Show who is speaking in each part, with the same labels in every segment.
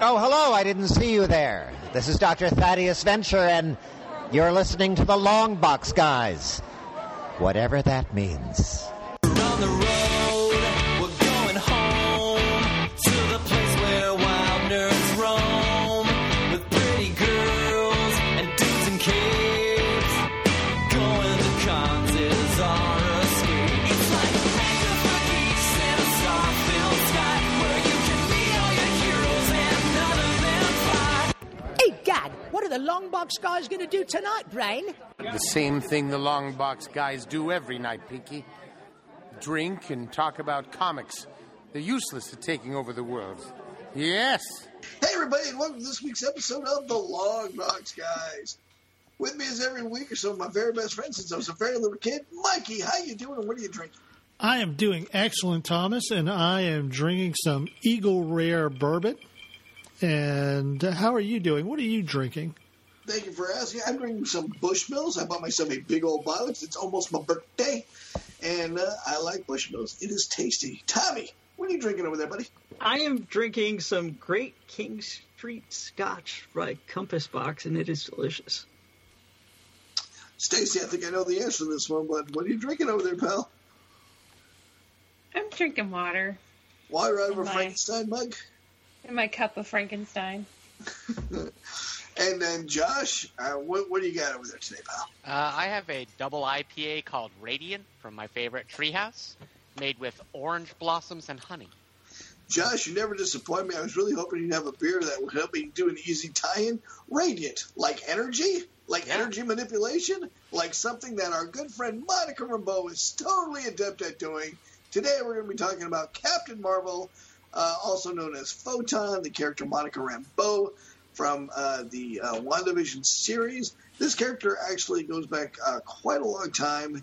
Speaker 1: Oh, hello, I didn't see you there. This is Dr. Thaddeus Venture, and you're listening to the Long Box Guys. Whatever that means.
Speaker 2: The
Speaker 3: long box guys going to do tonight, Brain?
Speaker 4: The same thing the long box guys do every night, Pinky. Drink and talk about comics. They're useless at taking over the world. Yes.
Speaker 5: Hey everybody, and welcome to this week's episode of The Long Box Guys. With me is every week or so my very best friend since I was a very little kid, Mikey. How you doing and what are you drinking?
Speaker 6: I am doing excellent, Thomas, and I am drinking some Eagle Rare bourbon. And how are you doing? What are you drinking?
Speaker 5: Thank you for asking. I'm drinking some Bushmills. I bought myself a big old bottle 'cause it's almost my birthday, and uh, I like Bushmills. It is tasty. Tommy, what are you drinking over there, buddy?
Speaker 7: I am drinking some Great King Street Scotch by Compass Box, and it is delicious.
Speaker 5: Stacy, I think I know the answer to this one, but what are you drinking over there, pal?
Speaker 8: I'm drinking water
Speaker 5: Water out of a Frankenstein mug?
Speaker 8: in my cup of Frankenstein.
Speaker 5: And then Josh, uh, what, what do you got over there today, pal?
Speaker 9: Uh, I have a double IPA called Radiant from my favorite treehouse, made with orange blossoms and honey.
Speaker 5: Josh, you never disappoint me. I was really hoping you'd have a beer that would help me do an easy tie-in. Radiant, like energy, like
Speaker 9: Yeah.
Speaker 5: energy manipulation, like something that our good friend Monica Rambeau is totally adept at doing. Today we're going to be talking about Captain Marvel, uh, also known as Photon, the character Monica Rambeau from uh, the uh, WandaVision series. This character actually goes back uh, quite a long time.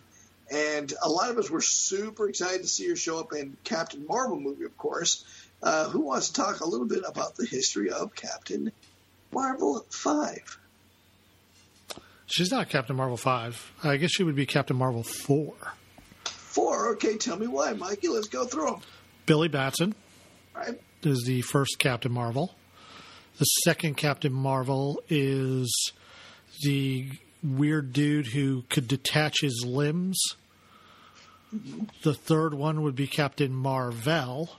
Speaker 5: And a lot of us were super excited to see her show up in Captain Marvel movie, of course. Uh, who wants to talk a little bit about the history of Captain Marvel 5?
Speaker 6: She's not Captain Marvel 5. I guess she would be Captain Marvel 4.
Speaker 5: Four. Okay, tell me why, Mikey. Let's go through them.
Speaker 6: Billy Batson
Speaker 5: Right?
Speaker 6: is the first Captain Marvel. The second Captain Marvel is the weird dude who could detach his limbs. The third one would be Captain Marvel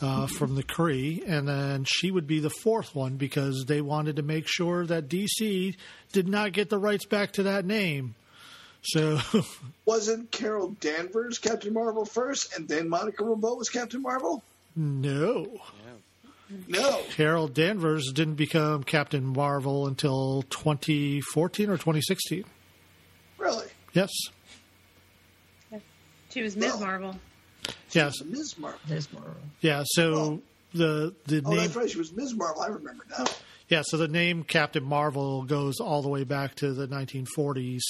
Speaker 6: uh, from the Kree, and then she would be the fourth one because they wanted to make sure that DC did not get the rights back to that name. So
Speaker 5: Wasn't Carol Danvers Captain Marvel first, and then Monica Rambeau was Captain Marvel?
Speaker 6: no.
Speaker 5: No.
Speaker 6: Carol Danvers didn't become Captain Marvel until 2014 or 2016.
Speaker 5: Really?
Speaker 6: Yes.
Speaker 8: She was Ms.
Speaker 5: Well.
Speaker 8: Marvel.
Speaker 6: Yes.
Speaker 5: Ms. Marvel.
Speaker 7: Ms. Marvel.
Speaker 6: Yeah. So the the
Speaker 5: Oh,
Speaker 6: name
Speaker 5: that's right. She was Ms. Marvel. I remember now.
Speaker 6: yeah. So the name Captain Marvel goes all the way back to the 1940s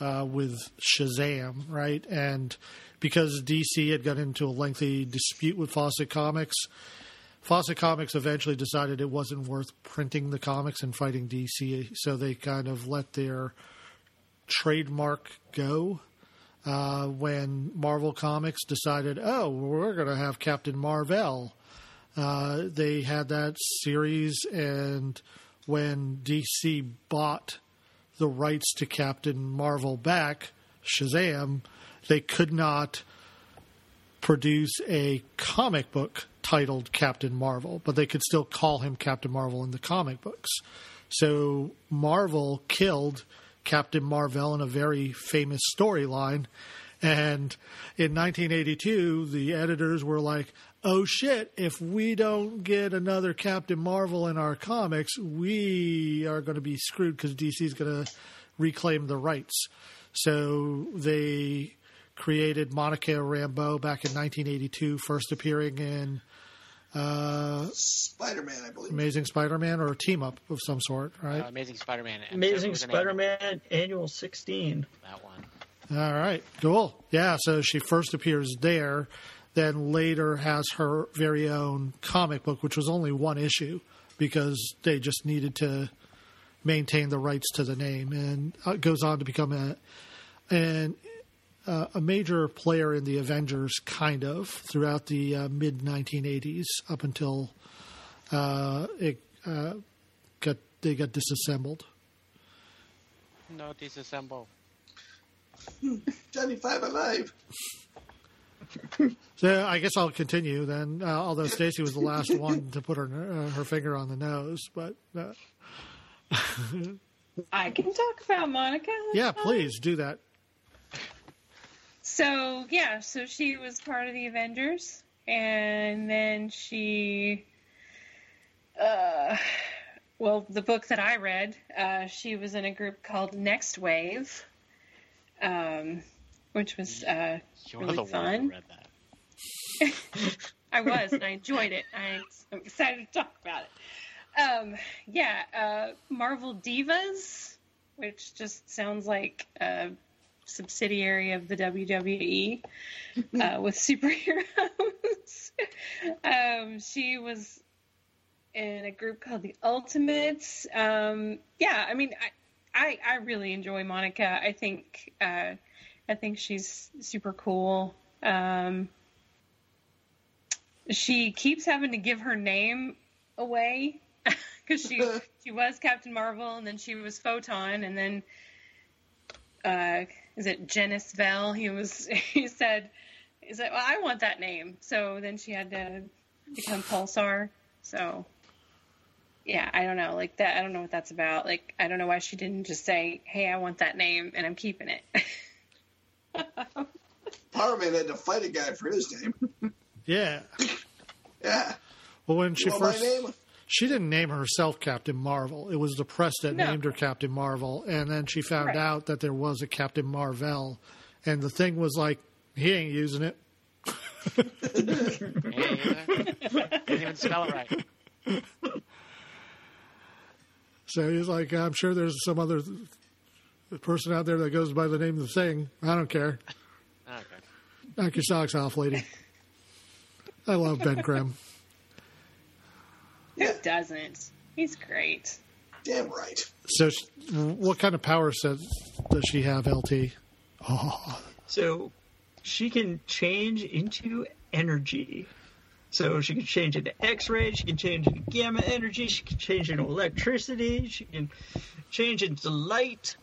Speaker 6: uh, with Shazam, right? And because DC had got into a lengthy dispute with Fawcett Comics, Fawcett Comics eventually decided it wasn't worth printing the comics and fighting DC, so they kind of let their trademark go. Uh, when Marvel Comics decided, oh, we're going to have Captain Marvel, uh, they had that series, and when DC bought the rights to Captain Marvel back, Shazam, they could not produce a comic book titled Captain Marvel, but they could still call him Captain Marvel in the comic books. So Marvel killed Captain Marvel in a very famous storyline. And in 1982, the editors were like, oh shit, if we don't get another Captain Marvel in our comics, we are going to be screwed because DC is going to reclaim the rights. So they created Monica Rambeau back in 1982, first appearing in uh,
Speaker 5: Spider Man, I believe.
Speaker 6: Amazing Spider-Man or a team up of some sort, right?
Speaker 9: Uh, Amazing Spider-Man.
Speaker 7: Amazing
Speaker 9: there was an
Speaker 7: Spider-Man Annual 16.
Speaker 9: That one.
Speaker 6: All right, cool. Yeah, so she first appears there, then later has her very own comic book, which was only one issue because they just needed to maintain the rights to the name, and uh, goes on to become a an uh, a major player in the Avengers, kind of throughout the uh, mid 1980s up until uh, it uh, got they got disassembled.
Speaker 9: No disassemble.
Speaker 5: Johnny Five Alive.
Speaker 6: So I guess I'll continue then. Uh, although Stacy was the last one to put her uh, her finger on the nose, but uh,
Speaker 8: I can talk about Monica.
Speaker 6: yeah, please do that.
Speaker 8: So yeah, so she was part of the Avengers, and then she, uh, well, the book that I read, uh, she was in a group called Next Wave, um, which was uh,
Speaker 9: You're
Speaker 8: really
Speaker 9: the one who read that.
Speaker 8: I was, and I enjoyed it. I, I'm excited to talk about it. Um, yeah, uh, Marvel Divas, which just sounds like a subsidiary of the WWE uh, with superheroes. um, she was in a group called the Ultimates. Um, yeah, I mean, I, I, I really enjoy Monica. I think uh, I think she's super cool. Um, she keeps having to give her name away because she she was Captain Marvel and then she was Photon and then uh, is it Genis-Vell? He was he said is that well I want that name so then she had to become Pulsar so yeah I don't know like that I don't know what that's about like I don't know why she didn't just say hey I want that name and I'm keeping it
Speaker 5: Power Man had to fight a guy for his name.
Speaker 6: Yeah.
Speaker 5: Yeah.
Speaker 6: Well, when she
Speaker 5: You want my
Speaker 6: first
Speaker 5: name?
Speaker 6: She didn't name herself Captain Marvel. It was the press that
Speaker 8: No.
Speaker 6: named her Captain Marvel, and then she found
Speaker 8: Right.
Speaker 6: out that there was a Captain Marvel, and the thing was like he ain't using it.
Speaker 9: Didn't even spell it right.
Speaker 6: So he's like, I'm sure there's some other person out there that goes by the name of the thing. I don't care.
Speaker 9: Okay.
Speaker 6: Knock your socks off, lady. I love Ben Grimm.
Speaker 8: Who doesn't he's great
Speaker 5: Damn right.
Speaker 6: So, what kind of power set does she have, LT? Oh,
Speaker 7: So she can change into energy. So she can change into X-ray, she can change into gamma energy, she can change into electricity, she can change into light,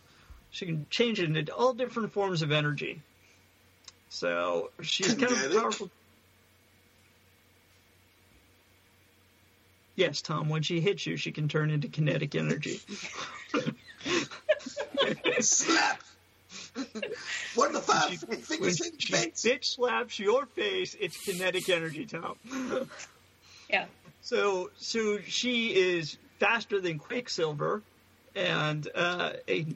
Speaker 7: she can change into all different forms of energy. So she's kind of
Speaker 5: Kinetic?
Speaker 7: powerful. Yes, Tom. When she hits you, she can turn into kinetic energy.
Speaker 5: Slap. what the fuck?
Speaker 7: when
Speaker 5: Fingers in
Speaker 7: she
Speaker 5: face.
Speaker 7: bitch slaps your face, it's kinetic energy, Tom.
Speaker 8: yeah
Speaker 7: So, so she is faster than Quicksilver, and uh, and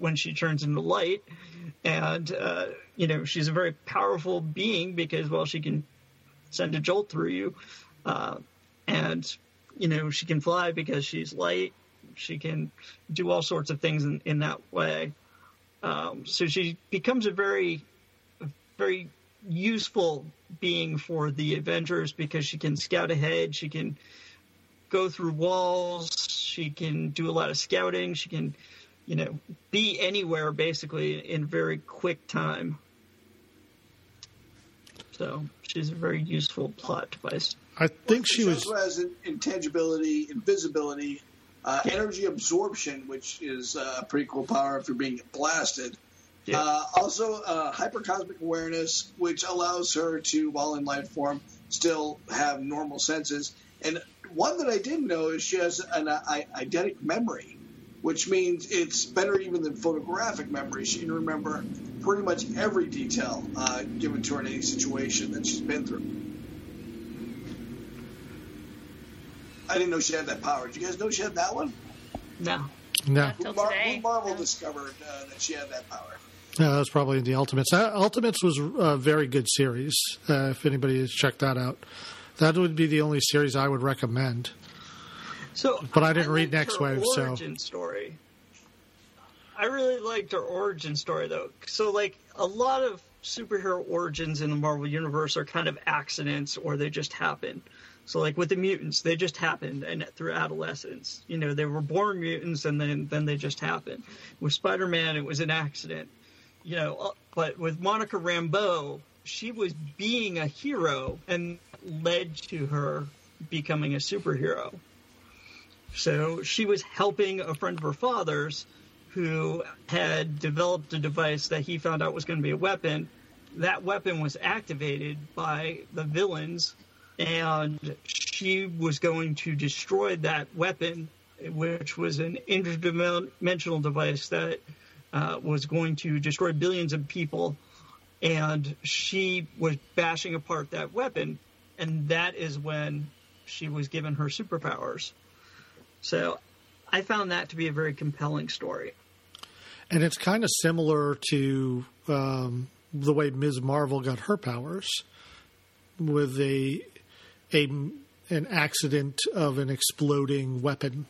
Speaker 7: when she turns into light, and uh, you know she's a very powerful being because well she can send a jolt through you, uh, and you know she can fly because she's light. She can do all sorts of things in, in that way. Um, so she becomes a very, very useful being for the Avengers because she can scout ahead. She can go through walls. She can do a lot of scouting. She can, you know, be anywhere basically in very quick time. So she's a very useful plot device.
Speaker 6: I think she was.
Speaker 5: also has intangibility, invisibility, uh, energy absorption, which is uh, a pretty cool power if you're being blasted.
Speaker 7: Yeah.
Speaker 5: Uh, also, uh, hypercosmic awareness, which allows her to, while in life form, still have normal senses. And one that I didn't know is she has an uh, eidetic memory, which means it's better even than photographic memory. She can remember pretty much every detail uh, given to her in any situation that she's been through. I didn't know she had that power. Did you guys know she had that one?
Speaker 7: No.
Speaker 6: No,
Speaker 5: Who, Mar- who Marvel
Speaker 8: Yeah.
Speaker 5: discovered uh, that she had that power?
Speaker 6: no, that was probably in the Ultimates. Uh, Ultimates was a very good series. Uh, if anybody has checked that out, that would be the only series I would recommend.
Speaker 7: So,
Speaker 6: But I didn't read Next
Speaker 7: her
Speaker 6: Wave, so-
Speaker 7: origin story. I really liked her origin story though. So, like a lot of superhero origins in the Marvel universe are kind of accidents or they just happen. So, like with the mutants, they just happened and through adolescence. You know, they were born mutants and then then they just happened. With Spider-Man, it was an accident. You know, uh, but with Monica Rambeau, she was being a hero and led to her becoming a superhero. So she was helping a friend of her father's who had developed a device that he found out was going to be a weapon. That weapon was activated by the villains, and she was going to destroy that weapon, which was an interdimensional device that uh, was going to destroy billions of people. And she was bashing apart that weapon, and that is when she was given her superpowers. So I found that to be a very compelling story.
Speaker 6: And it's kind of similar to um, the way Ms. Marvel got her powers with a a an accident of an exploding weapon.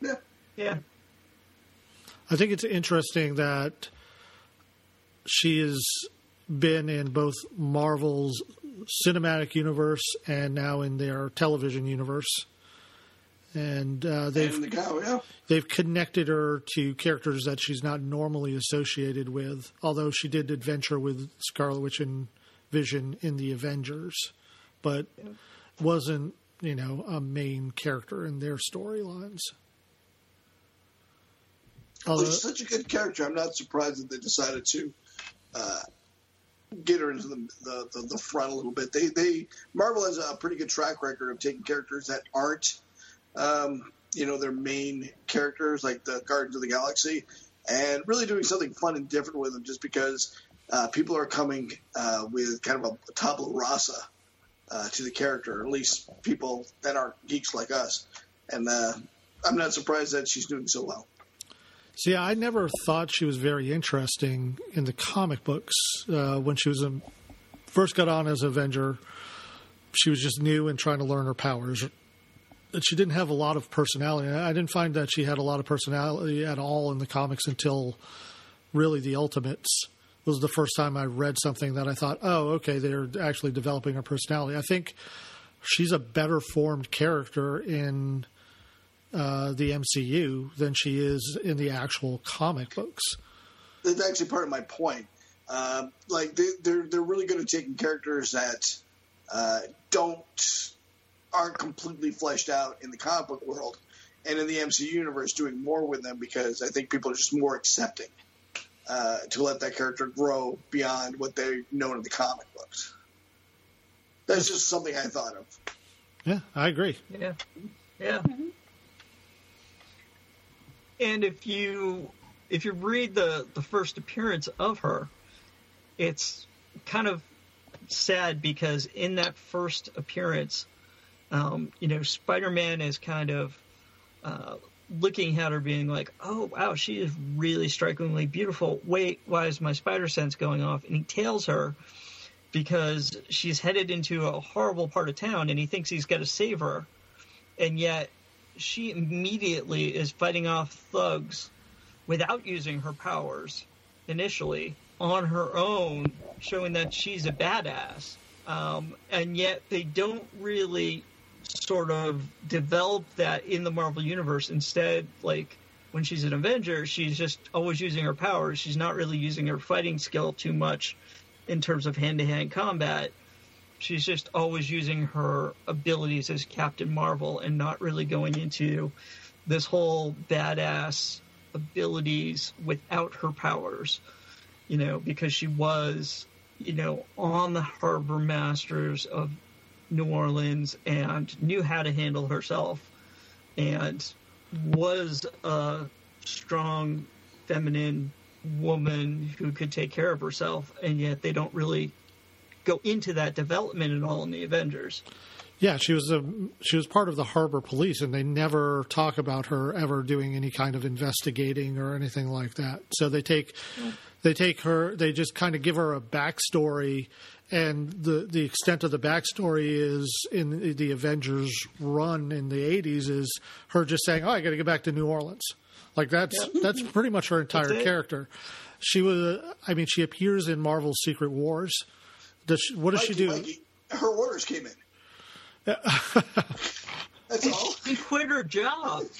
Speaker 5: Yeah.
Speaker 7: Yeah.
Speaker 6: I think it's interesting that she has been in both Marvel's cinematic universe and now in their television universe. And uh, they've
Speaker 5: And the cow, yeah.
Speaker 6: they've connected her to characters that she's not normally associated with. Although she did adventure with Scarlet Witch and Vision in the Avengers, but wasn't you know a main character in their storylines.
Speaker 5: Well, she's such a good character. I'm not surprised that they decided to uh, get her into the, the, the, the front a little bit. They they Marvel has a pretty good track record of taking characters that aren't, um, you know, their main characters like the Guardians of the Galaxy, and really doing something fun and different with them. Just because uh, people are coming uh, with kind of a tabula rasa uh, to the character, at least people that aren't geeks like us. And uh, I'm not surprised that she's doing so well.
Speaker 6: See, I never thought she was very interesting in the comic books. Uh, when she was first got on as Avenger, she was just new and trying to learn her powers. She didn't have a lot of personality. I didn't find that she had a lot of personality at all in the comics until really the Ultimates. Was the first time I read something that I thought, oh, okay, they're actually developing her personality. I think she's a better formed character in uh, the MCU than she is in the actual comic books.
Speaker 5: that's actually part of my point. Um, like they, they're they're really good at taking characters that uh, don't aren't completely fleshed out in the comic book world, and in the MCU universe, doing more with them because I think people are just more accepting uh, to let that character grow beyond what they know in the comic books. That's just something I thought of.
Speaker 6: Yeah, I agree.
Speaker 7: Yeah. Yeah. And if you if you read the the first appearance of her, it's kind of sad because in that first appearance, um, you know, Spider-Man is kind of uh, looking at her, being like, "Oh wow, she is really strikingly beautiful." Wait, why is my spider sense going off? And he tails her because she's headed into a horrible part of town, and he thinks he's got to save her, and yet she immediately is fighting off thugs without using her powers initially on her own, showing that she's a badass. Um, and yet they don't really sort of develop that in the Marvel universe. Instead, like when she's an Avenger, she's just always using her powers. She's not really using her fighting skill too much in terms of hand to hand combat. She's just always using her abilities as Captain Marvel and not really going into this whole badass abilities without her powers. You know, because she was, you know, on the harbor masters of New Orleans and knew how to handle herself and was a strong feminine woman who could take care of herself and yet they don't really go into that development at all in the Avengers.
Speaker 6: Yeah, she was a she was part of the harbor police, and they never talk about her ever doing any kind of investigating or anything like that. So they take they take her, they just kind of give her a backstory, and the the extent of the backstory is in the Avengers run in the eighties is her just saying, "Oh, I got to get back to New Orleans." Like that's that's mm-hmm. pretty much her entire character. She was, uh, I mean, she appears in Marvel's Secret Wars. Does she, what does she do?
Speaker 5: Mikey, her orders came in. That's all.
Speaker 7: She quit her job.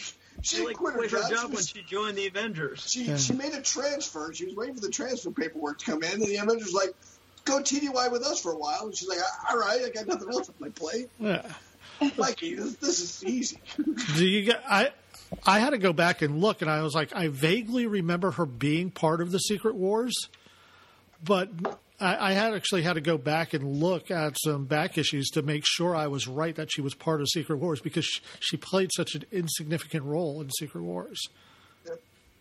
Speaker 5: She
Speaker 7: She like
Speaker 5: quit her
Speaker 7: quit her
Speaker 5: job.
Speaker 7: job
Speaker 5: She
Speaker 7: when she joined the Avengers.
Speaker 5: She she made a transfer. She was waiting for the transfer paperwork to come in, and the Avengers like, go TDY with us for a while. And she's like, all right, I got nothing else on my plate.
Speaker 6: Yeah.
Speaker 5: Mikey, this, this is easy.
Speaker 6: Do you get? I I had to go back and look, and I was like, I vaguely remember her being part of the Secret Wars, but I, I had actually had to go back and look at some back issues to make sure I was right that she was part of Secret Wars because she, she played such an insignificant role in Secret Wars.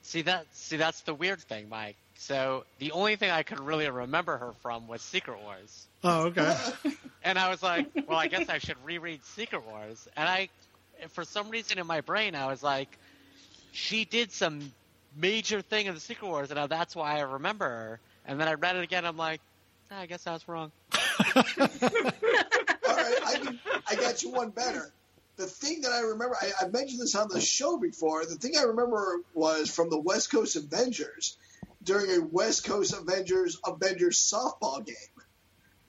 Speaker 9: See that? See that's the weird thing, Mike. So the only thing I could really remember her from was Secret Wars,
Speaker 6: Oh, okay.
Speaker 9: and I was like, well, I guess I should reread Secret Wars. And I, for some reason in my brain, I was like, she did some major thing in the Secret Wars, and that's why I remember her. And then I read it again. I'm like, ah, I guess I was wrong.
Speaker 5: All right, I, can, I got you one better. The thing that I remember, I, I mentioned this on the show before. The thing I remember was from the West Coast Avengers during a West Coast Avengers Avengers softball game.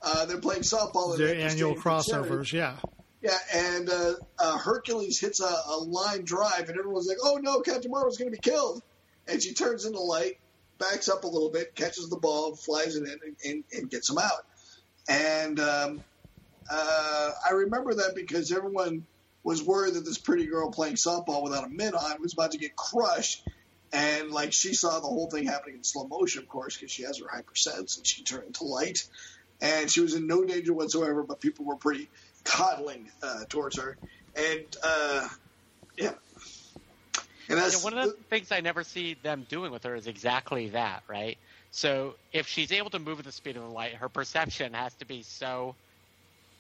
Speaker 5: Uh, they're playing softball
Speaker 6: Their annual
Speaker 5: Stadium for charity.
Speaker 6: crossovers, yeah.
Speaker 5: Yeah, and uh, uh, Hercules hits a, a line drive, and everyone's like, "Oh no, Captain Marvel's going to be killed!" And she turns into light, backs up a little bit, catches the ball, flies it in, and, and, and gets him out. And um, uh, I remember that because everyone was worried that this pretty girl playing softball without a mitt on was about to get crushed. And like she saw the whole thing happening in slow motion, of course, because she has her hypersense, and she turned into light. And she was in no danger whatsoever, but people were pretty coddling uh, towards her. And uh, yeah, and that's
Speaker 9: one of the things I never see them doing with her is exactly that, right? So if she's able to move at the speed of the light, her perception has to be so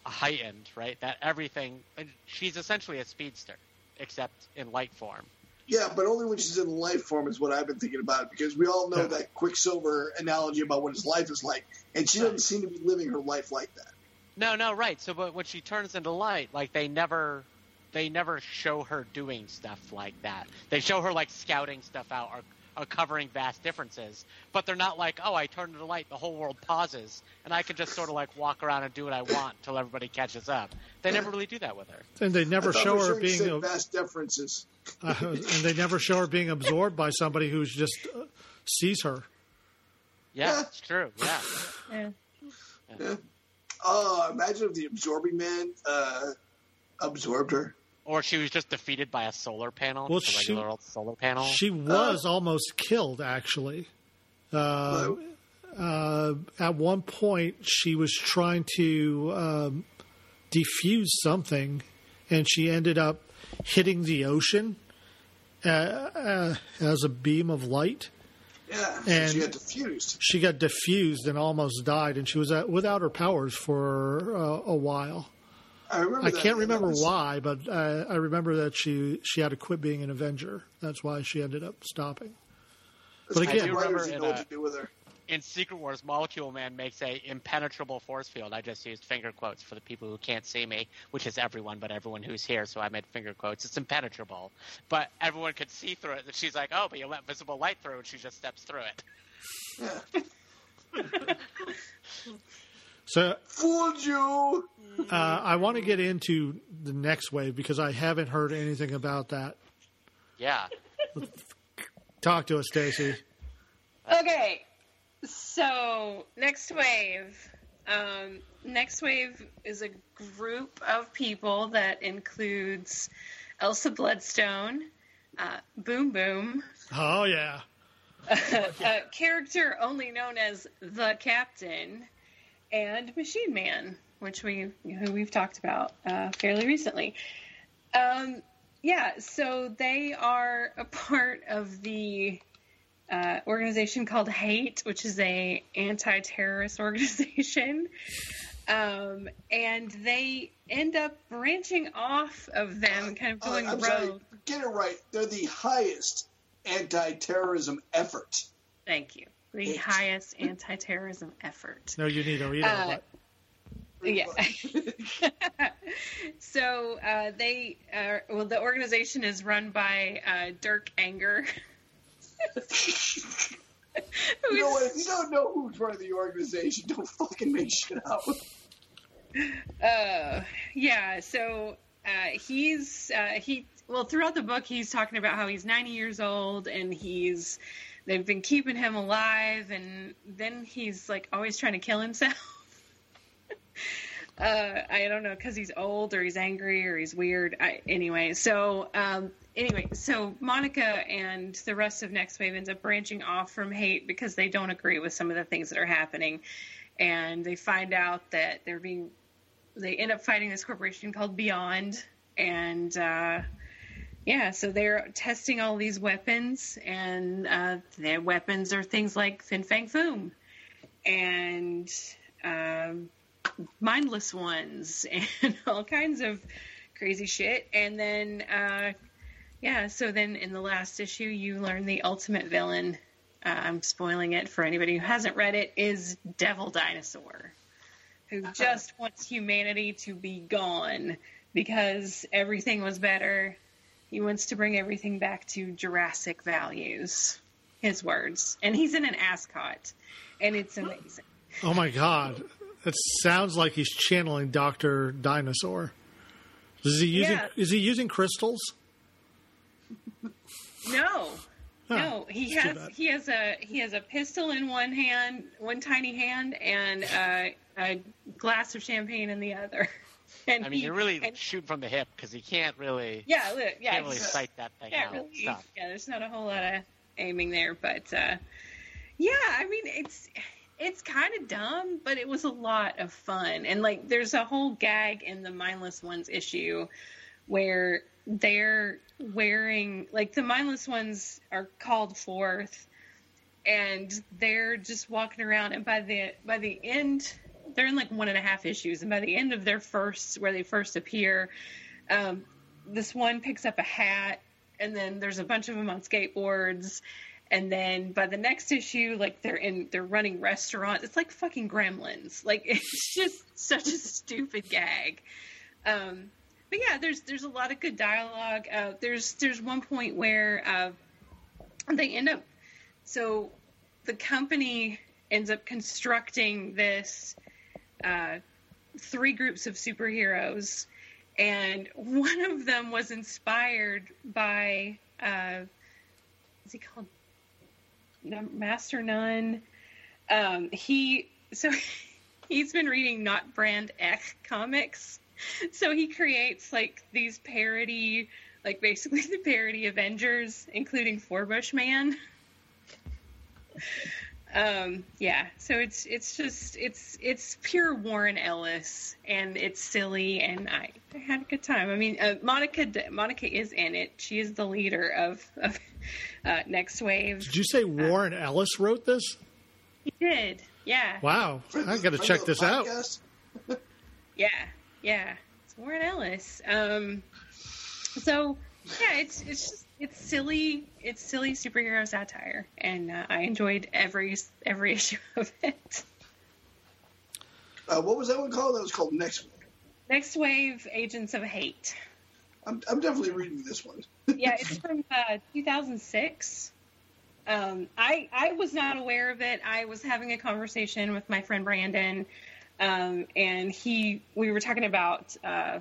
Speaker 9: heightened, right? That everything, and she's essentially a speedster, except in light form.
Speaker 5: Yeah, but only when she's in life form is what I've been thinking about because we all know
Speaker 6: Yeah.
Speaker 5: that Quicksilver analogy about what his life is like, and she doesn't seem to be living her life like that.
Speaker 9: No, no, right. So, but when she turns into light, like they never, they never show her doing stuff like that. They show her like scouting stuff out or, or covering vast differences, but they're not like, oh, I turn turned the light, the whole world pauses, and I can just sort of like walk around and do what I want until everybody catches up. They never really do that with her.
Speaker 6: And they never show her being
Speaker 5: said
Speaker 6: a,
Speaker 5: vast differences.
Speaker 6: uh, and they never show her being absorbed by somebody who's just uh, sees her.
Speaker 9: Yeah,
Speaker 5: Yeah.
Speaker 9: it's true. Yeah.
Speaker 8: Yeah.
Speaker 5: Yeah. Oh, imagine if the absorbing man uh, absorbed her.
Speaker 9: Or she was just defeated by a solar panel,
Speaker 6: Well,
Speaker 9: just a
Speaker 6: she-
Speaker 9: old solar panel.
Speaker 6: She was almost killed, actually. Uh, uh, at one point, she was trying to um, defuse something, and she ended up hitting the ocean uh, uh, as a beam of light.
Speaker 5: Yeah,
Speaker 6: And-
Speaker 5: she got diffused.
Speaker 6: She got diffused and almost died, and she was at, without her powers for uh, a while.
Speaker 5: I remember.
Speaker 6: I can't
Speaker 5: That
Speaker 6: remember
Speaker 5: was-
Speaker 6: why, but uh, I remember that she she had to quit being an Avenger. That's why she ended up stopping.
Speaker 5: That's
Speaker 6: But again-
Speaker 5: the
Speaker 9: I do remember in
Speaker 5: know what
Speaker 9: a-
Speaker 5: to do with her.
Speaker 9: in Secret Wars, Molecule Man makes a impenetrable force field. I just used finger quotes for the people who can't see me, which is everyone, but everyone who's here. So I made finger quotes. It's impenetrable, but everyone could see through it. And she's like, "Oh, but you let visible light through," and she just steps through it.
Speaker 6: So
Speaker 5: Fooled you.
Speaker 6: uh, I want to get into the next wave because I haven't heard anything about that.
Speaker 9: Yeah,
Speaker 6: Talk to us, Stacy.
Speaker 8: Okay, so next wave. Um, next wave is a group of people that includes Elsa Bloodstone, uh, Boom Boom,
Speaker 6: Oh yeah,
Speaker 8: a character only known as the Captain, and Machine Man, which we who we've talked about uh, fairly recently. Um, yeah, so they are a part of the uh, organization called Hate, which is a anti-terrorist organization. Um, and they end up branching off of them, kind of
Speaker 5: Uh,
Speaker 8: going
Speaker 5: I'm
Speaker 8: rogue.
Speaker 5: sorry. Get it right. They're the highest anti-terrorism effort.
Speaker 8: Thank you. The
Speaker 5: Hate.
Speaker 8: highest anti-terrorism effort.
Speaker 6: no, you need a you know,
Speaker 8: Uh,
Speaker 6: but
Speaker 8: Yeah. so uh, they are, well, the organization is run by uh, Dirk Anger.
Speaker 5: You know what? If you don't know who's running the organization, don't fucking make shit up.
Speaker 8: Uh, yeah. So uh, he's uh, he well throughout the book he's talking about how he's 90 years old and he's they've been keeping him alive, and then he's like always trying to kill himself. uh, I don't know because he's old or he's angry or he's weird. I, anyway, so um, anyway, so Monica and the rest of Next Wave ends up branching off from Hate because they don't agree with some of the things that are happening, and they find out that they're being they end up fighting this corporation called Beyond, and uh, yeah, so they're testing all these weapons, and uh, their weapons are things like Fin Fang Foom and um, mindless ones and all kinds of crazy shit. And then, uh, yeah, so then in the last issue, you learn the ultimate villain. Uh, I'm spoiling it for anybody who hasn't read it. Is Devil Dinosaur, who just wants humanity to be gone because everything was better. He wants to bring everything back to Jurassic values. His words, and he's in an ascot, and it's amazing.
Speaker 6: Oh my god, that sounds like he's channeling Doctor Dinosaur. Is he using?
Speaker 8: Yeah.
Speaker 6: Is he using crystals?
Speaker 8: No, no, he has he has a he has a pistol in one hand, one tiny hand, and uh, a glass of champagne in the other. And
Speaker 9: I mean,
Speaker 8: he,
Speaker 9: you're really
Speaker 8: and-
Speaker 9: shooting from the hip because he can't really
Speaker 8: yeah, look, yeah,
Speaker 9: can't really
Speaker 8: it's-
Speaker 9: sight that thing
Speaker 8: yeah,
Speaker 9: out.
Speaker 8: really, yeah. There's not a whole lot of aiming there, but uh, yeah, I mean, it's it's kind of dumb, but it was a lot of fun. And like, there's a whole gag in the mindless ones issue where they're wearing like the mindless ones are called forth and they're just walking around and by the by the end they're in like one and a half issues and by the end of their first where they first appear um, this one picks up a hat and then there's a bunch of them on skateboards and then by the next issue like they're in they're running restaurants. It's like fucking gremlins. Like it's just such a stupid gag. Um, but yeah there's there's a lot of good dialogue. Uh, there's there's one point where uh, they end up so the company ends up constructing this uh, three groups of superheroes and one of them was inspired by uh, what's he called? Master nun um, he so he's been reading not brand Echh comics. So he creates like these parody like basically the parody avengers including forbush man um yeah so it's it's just it's it's pure warren ellis and it's silly and i, I had a good time i mean uh, monica monica is in it she is the leader of of uh, next wave
Speaker 6: Did you say Warren Ellis wrote this?
Speaker 8: he did yeah
Speaker 6: Wow, I got to check this out.
Speaker 8: Yeah, yeah. It's Warren Ellis. Um, so yeah, it's it's just it's silly. It's silly superhero satire, and uh, I enjoyed every every issue of it.
Speaker 5: Uh, what was that one called? That was called Next Week.
Speaker 8: Next wave, Agents of Hate.
Speaker 5: I'm, I'm definitely reading this one.
Speaker 8: Yeah, it's from uh, 2006. Um, I I was not aware of it. I was having a conversation with my friend Brandon, um, and he we were talking about. Uh,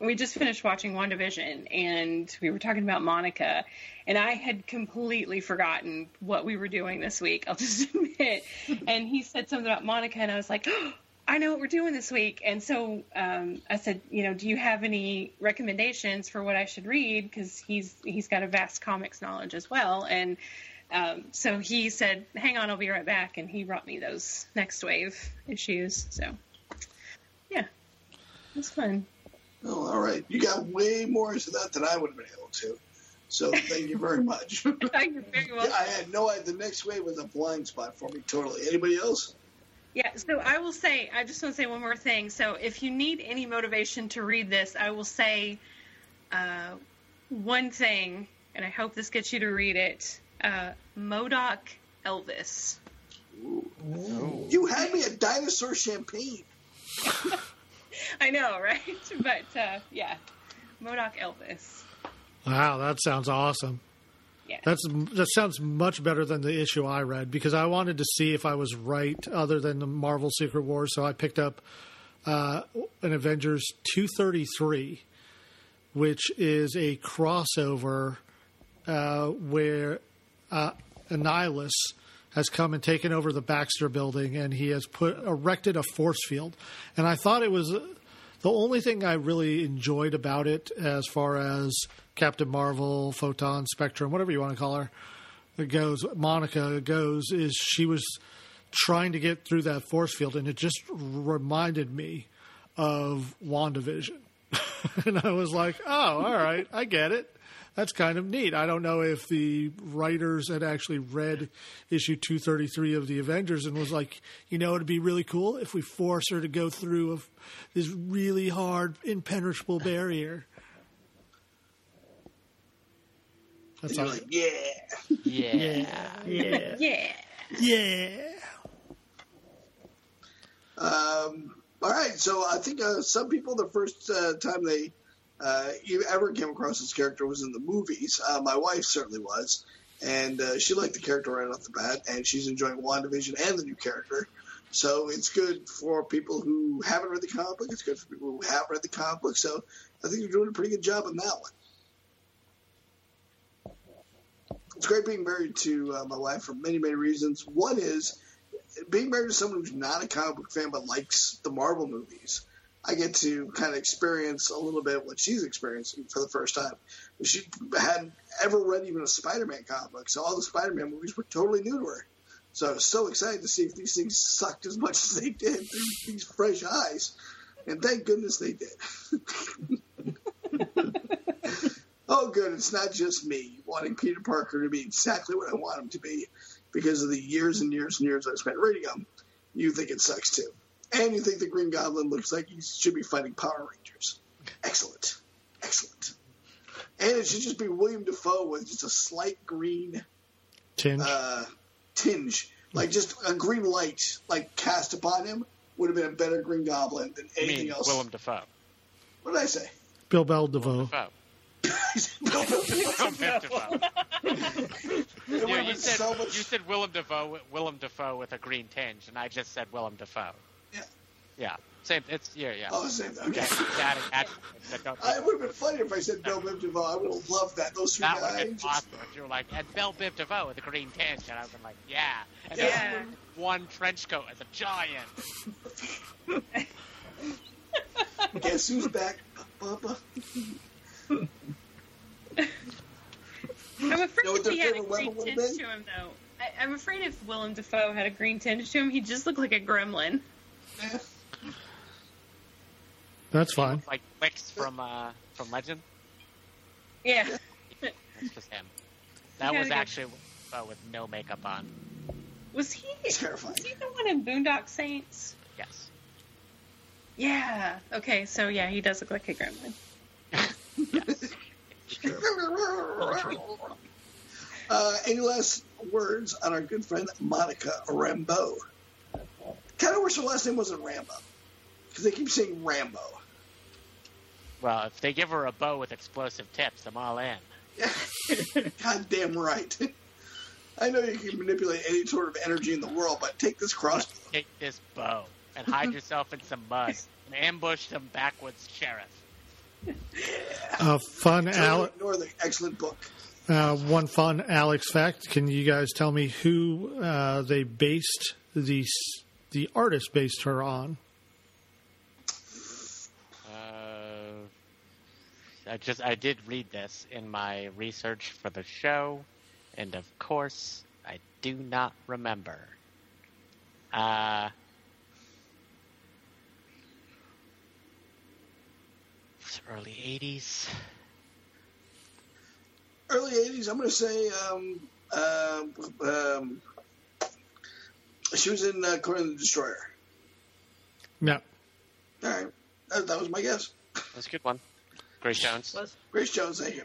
Speaker 8: we just finished watching WandaVision, and we were talking about Monica, and I had completely forgotten what we were doing this week. I'll just admit. and he said something about Monica, and I was like. I know what we're doing this week. And so um, I said, you know, do you have any recommendations for what I should read? Because he's he's got a vast comics knowledge as well. And um, so he said, hang on, I'll be right back. And he brought me those next wave issues. So yeah, was fun.
Speaker 5: Oh, all right. You got way more into that than I would have been able to. So thank you very much.
Speaker 8: Thank You're very welcome.
Speaker 5: I had no idea. The next wave was a blind spot for me totally. Anybody else?
Speaker 8: Yeah, so I will say, I just want to say one more thing. So if you need any motivation to read this, I will say uh, one thing, and I hope this gets you to read it. Uh, MODOK Elvis.
Speaker 5: You had me a dinosaur champagne.
Speaker 8: I know, right? But uh, yeah, MODOK Elvis.
Speaker 6: Wow, that sounds awesome.
Speaker 8: Yeah.
Speaker 6: That's that sounds much better than the issue I read because I wanted to see if I was right other than the Marvel Secret Wars. So I picked up uh, an Avengers 233, which is a crossover uh, where uh, Annihilus has come and taken over the Baxter building, and he has put erected a force field. And I thought it was uh, the only thing I really enjoyed about it, as far as Captain Marvel, Photon, Spectrum, whatever you want to call her, goes. Monica goes is she was trying to get through that force field, and it just reminded me of WandaVision. and I was like, oh, all right, I get it. That's kind of neat. I don't know if the writers had actually read issue 233 of the Avengers and was like, you know, it'd be really cool if we force her to go through a, this really hard, impenetrable barrier. That's
Speaker 5: You're
Speaker 6: all.
Speaker 5: like, yeah.
Speaker 9: Yeah.
Speaker 7: Yeah.
Speaker 8: Yeah.
Speaker 6: Yeah.
Speaker 5: Um, all right, so I think uh, some people the first uh, time they uh, you ever came across this character was in the movies. Uh, my wife certainly was, and uh, she liked the character right off the bat, and she's enjoying WandaVision and the new character. So it's good for people who haven't read the comic book. It's good for people who have read the comic book. So I think you're doing a pretty good job on that one. It's great being married to uh, my wife for many, many reasons. One is being married to someone who's not a comic book fan but likes the Marvel movies. I get to kind of experience a little bit what she's experiencing for the first time. She hadn't ever read even a Spider-Man comic book, so all the Spider-Man movies were totally new to her. So I was so excited to see if these things sucked as much as they did through these fresh eyes, and thank goodness they did. oh, good! It's not just me wanting Peter Parker to be exactly what I want him to be because of the years and years and years I've spent reading him. You think it sucks too. And you think the Green Goblin looks like he should be fighting Power Rangers. Excellent. Excellent. And it should just be William Defoe with just a slight green
Speaker 6: Tinge.
Speaker 5: uh, tinge. Like just a green light like cast upon him would have been a better Green Goblin than anything
Speaker 9: mean,
Speaker 5: else.
Speaker 9: Willem Dafoe.
Speaker 5: What did I say?
Speaker 6: Bill Bell DeVoe.
Speaker 9: Dafoe.
Speaker 5: Bill Bill-
Speaker 9: Willem Dafoe.
Speaker 5: it would
Speaker 9: Yeah,
Speaker 5: have
Speaker 9: you said
Speaker 5: so much.
Speaker 9: you said Willem Dafoe, Willem Dafoe with a green tinge, and I just said Willem Dafoe.
Speaker 5: Yeah.
Speaker 9: Yeah. Same. It's yeah, yeah.
Speaker 5: Oh, same. Okay.
Speaker 9: Yeah, adding adjectives that don't-
Speaker 5: I would have been funny if I said Bill Biv DeVoe. I would have loved that. Those three
Speaker 9: that would have
Speaker 5: guys.
Speaker 9: been
Speaker 5: just-
Speaker 9: awesome if you were like, and Bell Biv DeVoe with a green tinge, and I would have been like, yeah. And
Speaker 8: Yeah.
Speaker 9: then one trench coat as a giant.
Speaker 5: Guess who's back? Papa.
Speaker 8: I'm afraid
Speaker 5: Know
Speaker 8: if he had a green
Speaker 5: weapon
Speaker 8: tinge to him, though. I, I'm afraid if Willem Dafoe had a green tinge to him, he'd just look like a gremlin.
Speaker 6: That's fine.
Speaker 9: Like Wix from uh from Legend.
Speaker 8: Yeah.
Speaker 9: That's just him. That was
Speaker 8: yeah.
Speaker 9: actually uh, with no makeup on.
Speaker 8: Was he? Was he the one in Boondock Saints?
Speaker 9: Yes.
Speaker 8: Yeah. Okay, so yeah, he does look like a gremlin.
Speaker 5: Uh, any last words on our good friend Monica Rambeau? Kind of wish her last name wasn't Rambo because they keep saying Rambo.
Speaker 9: Well, if they give her a bow with explosive tips, I'm all in.
Speaker 5: God damn right. I know you can manipulate any sort of energy in the world, but take this crossbow.
Speaker 9: Take this bow and hide yourself in some mud and ambush some backwoods sheriff.
Speaker 6: Uh, fun,
Speaker 5: Don't ignore the excellent book.
Speaker 6: uh, one fun Alex fact. Can you guys tell me who uh, they based the s- the artist based her on?
Speaker 9: Uh, I just I did read this in my research for the show, and of course I do not remember. Uh, it's early '80s.
Speaker 5: Early 80s, I'm going to say um, um, um, she was in uh, Conan the Destroyer.
Speaker 6: No.
Speaker 5: All right. That, that was my guess.
Speaker 9: That's a good one. Grace Jones,
Speaker 5: Grace Jones, thank you.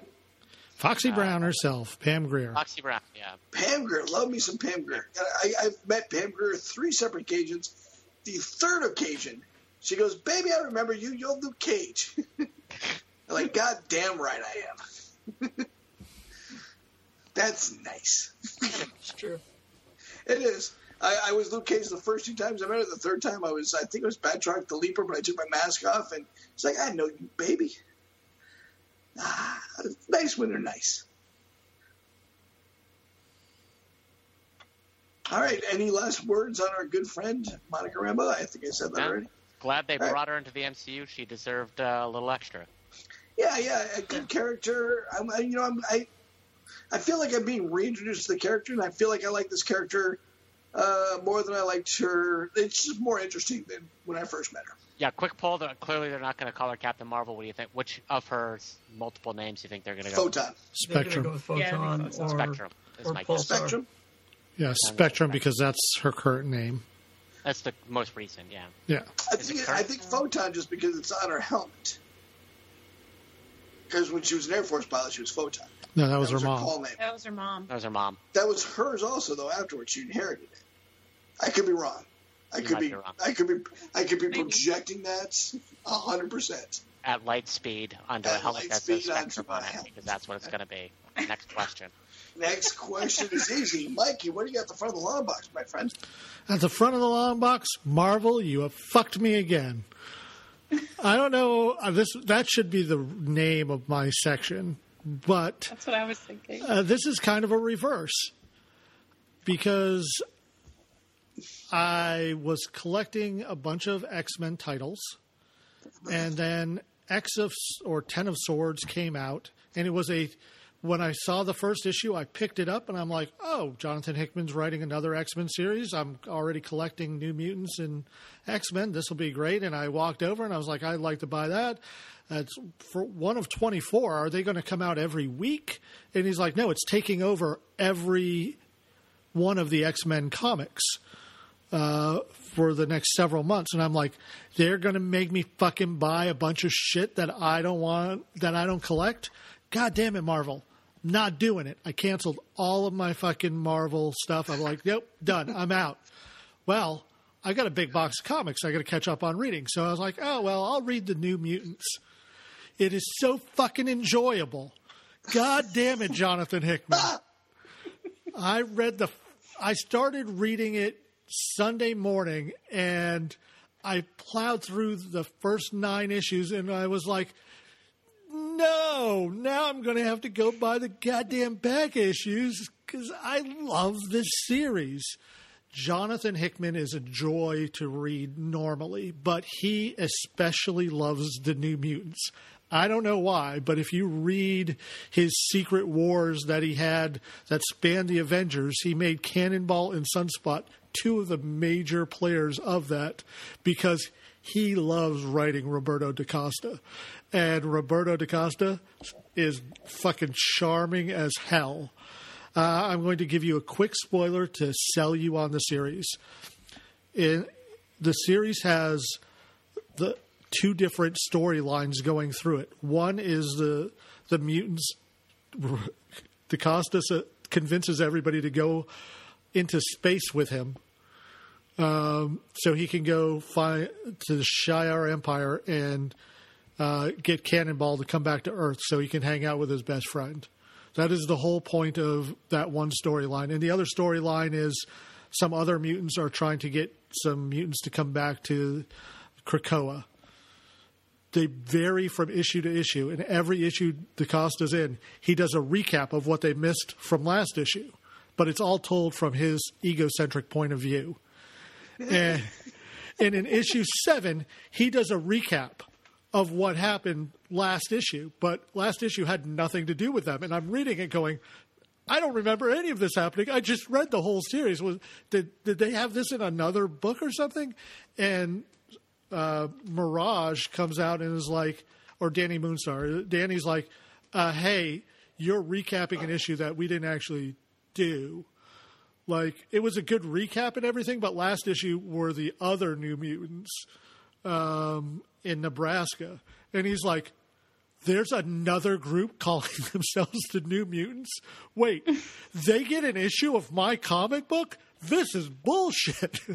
Speaker 6: Foxy Brown herself, Pam Grier.
Speaker 9: Foxy Brown. Yeah.
Speaker 5: Pam Grier, love me some Pam Grier. I, I've met Pam Grier three separate occasions. The third occasion, she goes, "Baby, I remember you. You're Luke Cage." I'm like, God damn right I am. That's nice.
Speaker 7: It's true.
Speaker 5: It is. I, I was Luke Cage the first two times I met her. The third time I was, I think it was Batroc the Leaper, but I took my mask off and it's like, I know you, baby. Ah, nice when they're nice. All right. Any last words on our good friend Monica Rambo? I think I said that
Speaker 9: Yeah.
Speaker 5: already.
Speaker 9: Glad they
Speaker 5: All right.
Speaker 9: brought her into the MCU. She deserved uh, a little extra.
Speaker 5: Yeah, yeah, a good character. I'm, I, you know, I'm, I, I feel like I'm being reintroduced to the character, and I feel like I like this character uh, more than I liked her. It's just more interesting than when I first met her.
Speaker 9: Yeah, quick poll. They're, clearly, they're not going to call her Captain Marvel. What do you think? Which of her multiple names do you think they're going to go?
Speaker 5: Photon,
Speaker 6: Spectrum.
Speaker 7: go with
Speaker 8: Yeah,
Speaker 7: Photon
Speaker 8: so.
Speaker 7: or
Speaker 9: Spectrum is
Speaker 7: or
Speaker 9: my guess.
Speaker 5: Spectrum.
Speaker 6: Yeah, Spectrum because that's her current name.
Speaker 9: That's the most recent. Yeah.
Speaker 6: Yeah.
Speaker 5: I think I think Photon just because it's on her helmet. Because when she was an Air Force pilot, she was Photon.
Speaker 6: No, that was
Speaker 5: that
Speaker 6: her
Speaker 5: was
Speaker 6: mom.
Speaker 5: call name.
Speaker 8: That was her mom.
Speaker 9: That was her mom.
Speaker 5: That was hers also, though. Afterwards, she inherited it. I could be wrong. I
Speaker 9: You
Speaker 5: could be.
Speaker 9: be wrong.
Speaker 5: I could be. I could be projecting that a hundred percent.
Speaker 9: At light speed onto a
Speaker 5: At
Speaker 9: helmet
Speaker 5: light
Speaker 9: that says
Speaker 5: onto
Speaker 9: Spectrum
Speaker 5: my
Speaker 9: on it because that's what it's going to be. Next question.
Speaker 5: Next question is easy, Mikey. What do you got at the front of the long box, my friend?
Speaker 6: At the front of the long box, Marvel, you have fucked me again. I don't know. uh, This that should be the name of my section, but
Speaker 8: That's what I was thinking.
Speaker 6: uh, this is kind of a reverse because I was collecting a bunch of X Men titles, and then X of or Ten of Swords came out, and it was a. When I saw the first issue, I picked it up, and I'm like, "Oh, Jonathan Hickman's writing another X Men series. I'm already collecting New Mutants and X Men. This will be great." And I walked over, and I was like, "I'd like to buy that." That's for one of 24. Are they going to come out every week? And he's like, "No, it's taking over every one of the X Men comics uh, for the next several months. And I'm like, they're going to make me fucking buy a bunch of shit that I don't want, that I don't collect. God damn it, Marvel. Not doing it. I canceled all of my fucking Marvel stuff. I'm like, nope, done. I'm out. Well, I got a big box of comics I got to catch up on reading. So I was like, oh, well, I'll read the New Mutants. It is so fucking enjoyable. God damn it, Jonathan Hickman. I read the. I started reading it Sunday morning, and I plowed through the first nine issues, and I was like, "No, now I'm going to have to go buy the goddamn back issues because I love this series." Jonathan Hickman is a joy to read normally, but he especially loves the New Mutants. I don't know why, but if you read his secret wars that he had that spanned the Avengers, he made Cannonball and Sunspot two of the major players of that because he loves writing Roberto da Costa. And Roberto da Costa is fucking charming as hell. Uh, I'm going to give you a quick spoiler to sell you on the series. In, the series has the two different storylines going through it. One is the the mutants. DaCosta convinces everybody to go into space with him, um, so he can go to the Shi'ar Empire and uh, get Cannonball to come back to Earth, so he can hang out with his best friend. That is the whole point of that one storyline. And the other storyline is some other mutants are trying to get some mutants to come back to Krakoa. They vary from issue to issue, and every issue the DaCosta's in, he does a recap of what they missed from last issue. But it's all told from his egocentric point of view. And, and in issue seven, he does a recap of what happened last issue, but last issue had nothing to do with them. And I'm reading it going, I don't remember any of this happening. I just read the whole series. Was did did they have this in another book or something? And uh, Mirage comes out and is like, or Danny Moonstar. Danny's like, uh, "Hey, you're recapping an issue that we didn't actually do." Like it was a good recap and everything, but last issue were the other New Mutants um, in Nebraska, and he's like, "There's another group calling themselves the New Mutants. Wait, they get an issue of my comic book? This is bullshit."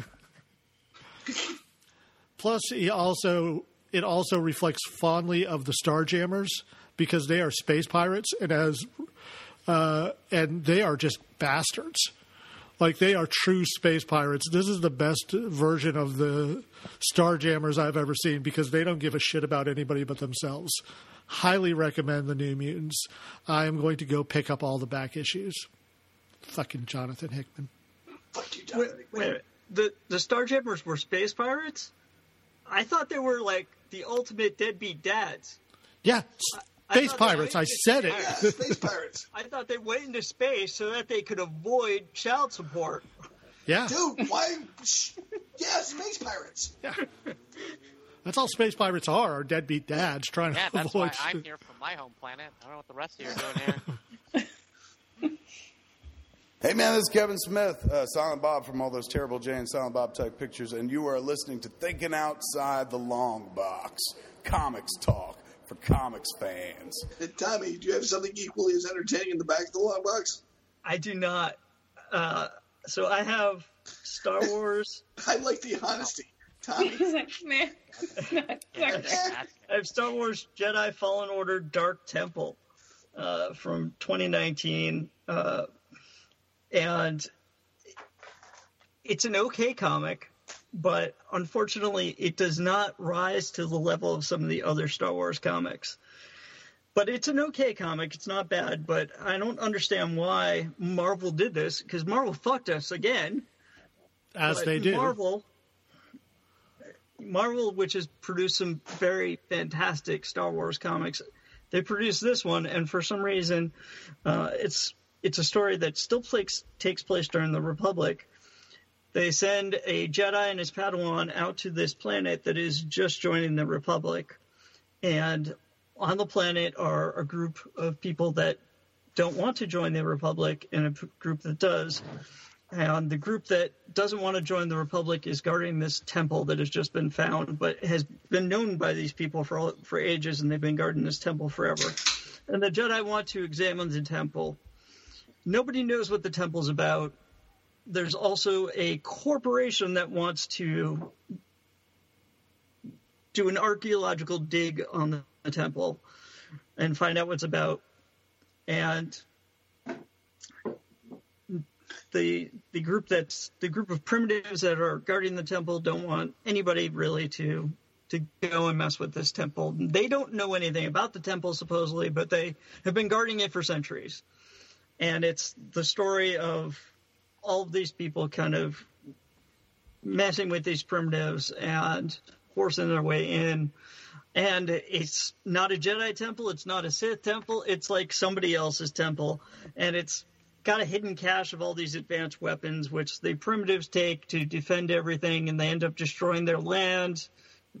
Speaker 6: Plus, he also it also reflects fondly of the Starjammers because they are space pirates and as uh, and they are just bastards. Like they are true space pirates. This is the best version of the Starjammers I've ever seen because they don't give a shit about anybody but themselves. Highly recommend the New Mutants. I am going to go pick up all the back issues. Fucking Jonathan Hickman.
Speaker 5: Fuck you,
Speaker 7: Wait,
Speaker 5: Dominic.
Speaker 7: wait, a minute. the the Starjammers were space pirates. I thought they were like the ultimate deadbeat dads.
Speaker 6: Yeah,
Speaker 7: I
Speaker 6: space
Speaker 7: thought
Speaker 6: pirates. I
Speaker 7: went-
Speaker 6: said
Speaker 5: Yeah,
Speaker 6: it.
Speaker 5: space pirates.
Speaker 7: I thought they went into space so that they could avoid child support.
Speaker 6: Yeah,
Speaker 5: Dude, why? sh- Yeah, space pirates. Yeah.
Speaker 6: That's all space pirates are: are deadbeat dads trying
Speaker 9: Yeah,
Speaker 6: to
Speaker 9: that's why
Speaker 6: avoid.
Speaker 9: I'm here from my home planet. I don't know what the rest of you are doing here.
Speaker 10: Hey man, this is Kevin Smith, uh, Silent Bob from all those terrible Jay and Silent Bob type pictures, and you are listening to Thinking Outside the Long Box, comics talk for comics fans.
Speaker 5: And Tommy, do you have something equally as entertaining in the back of the long box?
Speaker 7: I do not. Uh, so I have Star Wars.
Speaker 5: I like the honesty. Tommy,
Speaker 8: He's man, it's not
Speaker 9: That's-
Speaker 7: I have Star Wars Jedi Fallen Order Dark Temple uh, from 2019. Uh, and it's an okay comic, but unfortunately, it does not rise to the level of some of the other Star Wars comics. But it's an okay comic. It's not bad, but I don't understand why Marvel did this because Marvel fucked us again.
Speaker 6: as they do.
Speaker 7: Marvel, Marvel, which has produced some very fantastic Star Wars comics, they produced this one, and for some reason, uh, it's it's a story that still takes takes place during the Republic. They send a Jedi and his Padawan out to this planet that is just joining the Republic, and on the planet are a group of people that don't want to join the Republic and a p- group that does. And the group that doesn't want to join the Republic is guarding this temple that has just been found, but has been known by these people for all, for ages, and they've been guarding this temple forever. And the Jedi want to examine the temple. Nobody knows what the temple's about. There's also a corporation that wants to do an archaeological dig on the, temple and find out what's about. And the the group that's the group of primitives that are guarding the temple don't want anybody really to to go and mess with this temple. They don't know anything about the temple supposedly, but they have been guarding it for centuries. And it's the story of all of these people kind of messing with these primitives and forcing their way in. And it's not a Jedi temple, it's not a Sith temple, it's like somebody else's temple. And it's got a hidden cache of all these advanced weapons, which the primitives take to defend everything, and they end up destroying their land,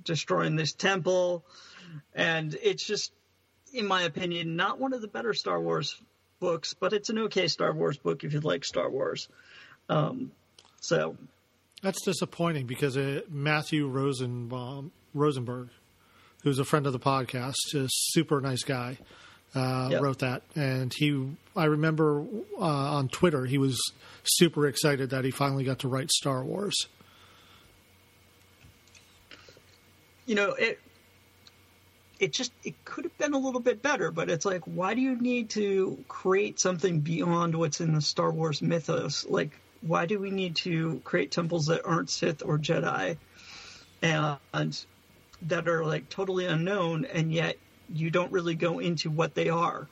Speaker 7: destroying this temple. And it's just, in my opinion, not one of the better Star Wars books, but it's an okay Star Wars book if you like Star Wars. Um, so
Speaker 6: That's disappointing because uh, Matthew Rosenbaum, Rosenberg, who's a friend of the podcast, a super nice guy, uh,
Speaker 7: Yep.
Speaker 6: wrote that. And he, I remember uh, on Twitter, he was super excited that he finally got to write Star Wars.
Speaker 7: you know it it just it could have been a little bit better but it's like why do you need to create something beyond what's in the star wars mythos like why do we need to create temples that aren't sith or jedi and that are like totally unknown and yet you don't really go into what they are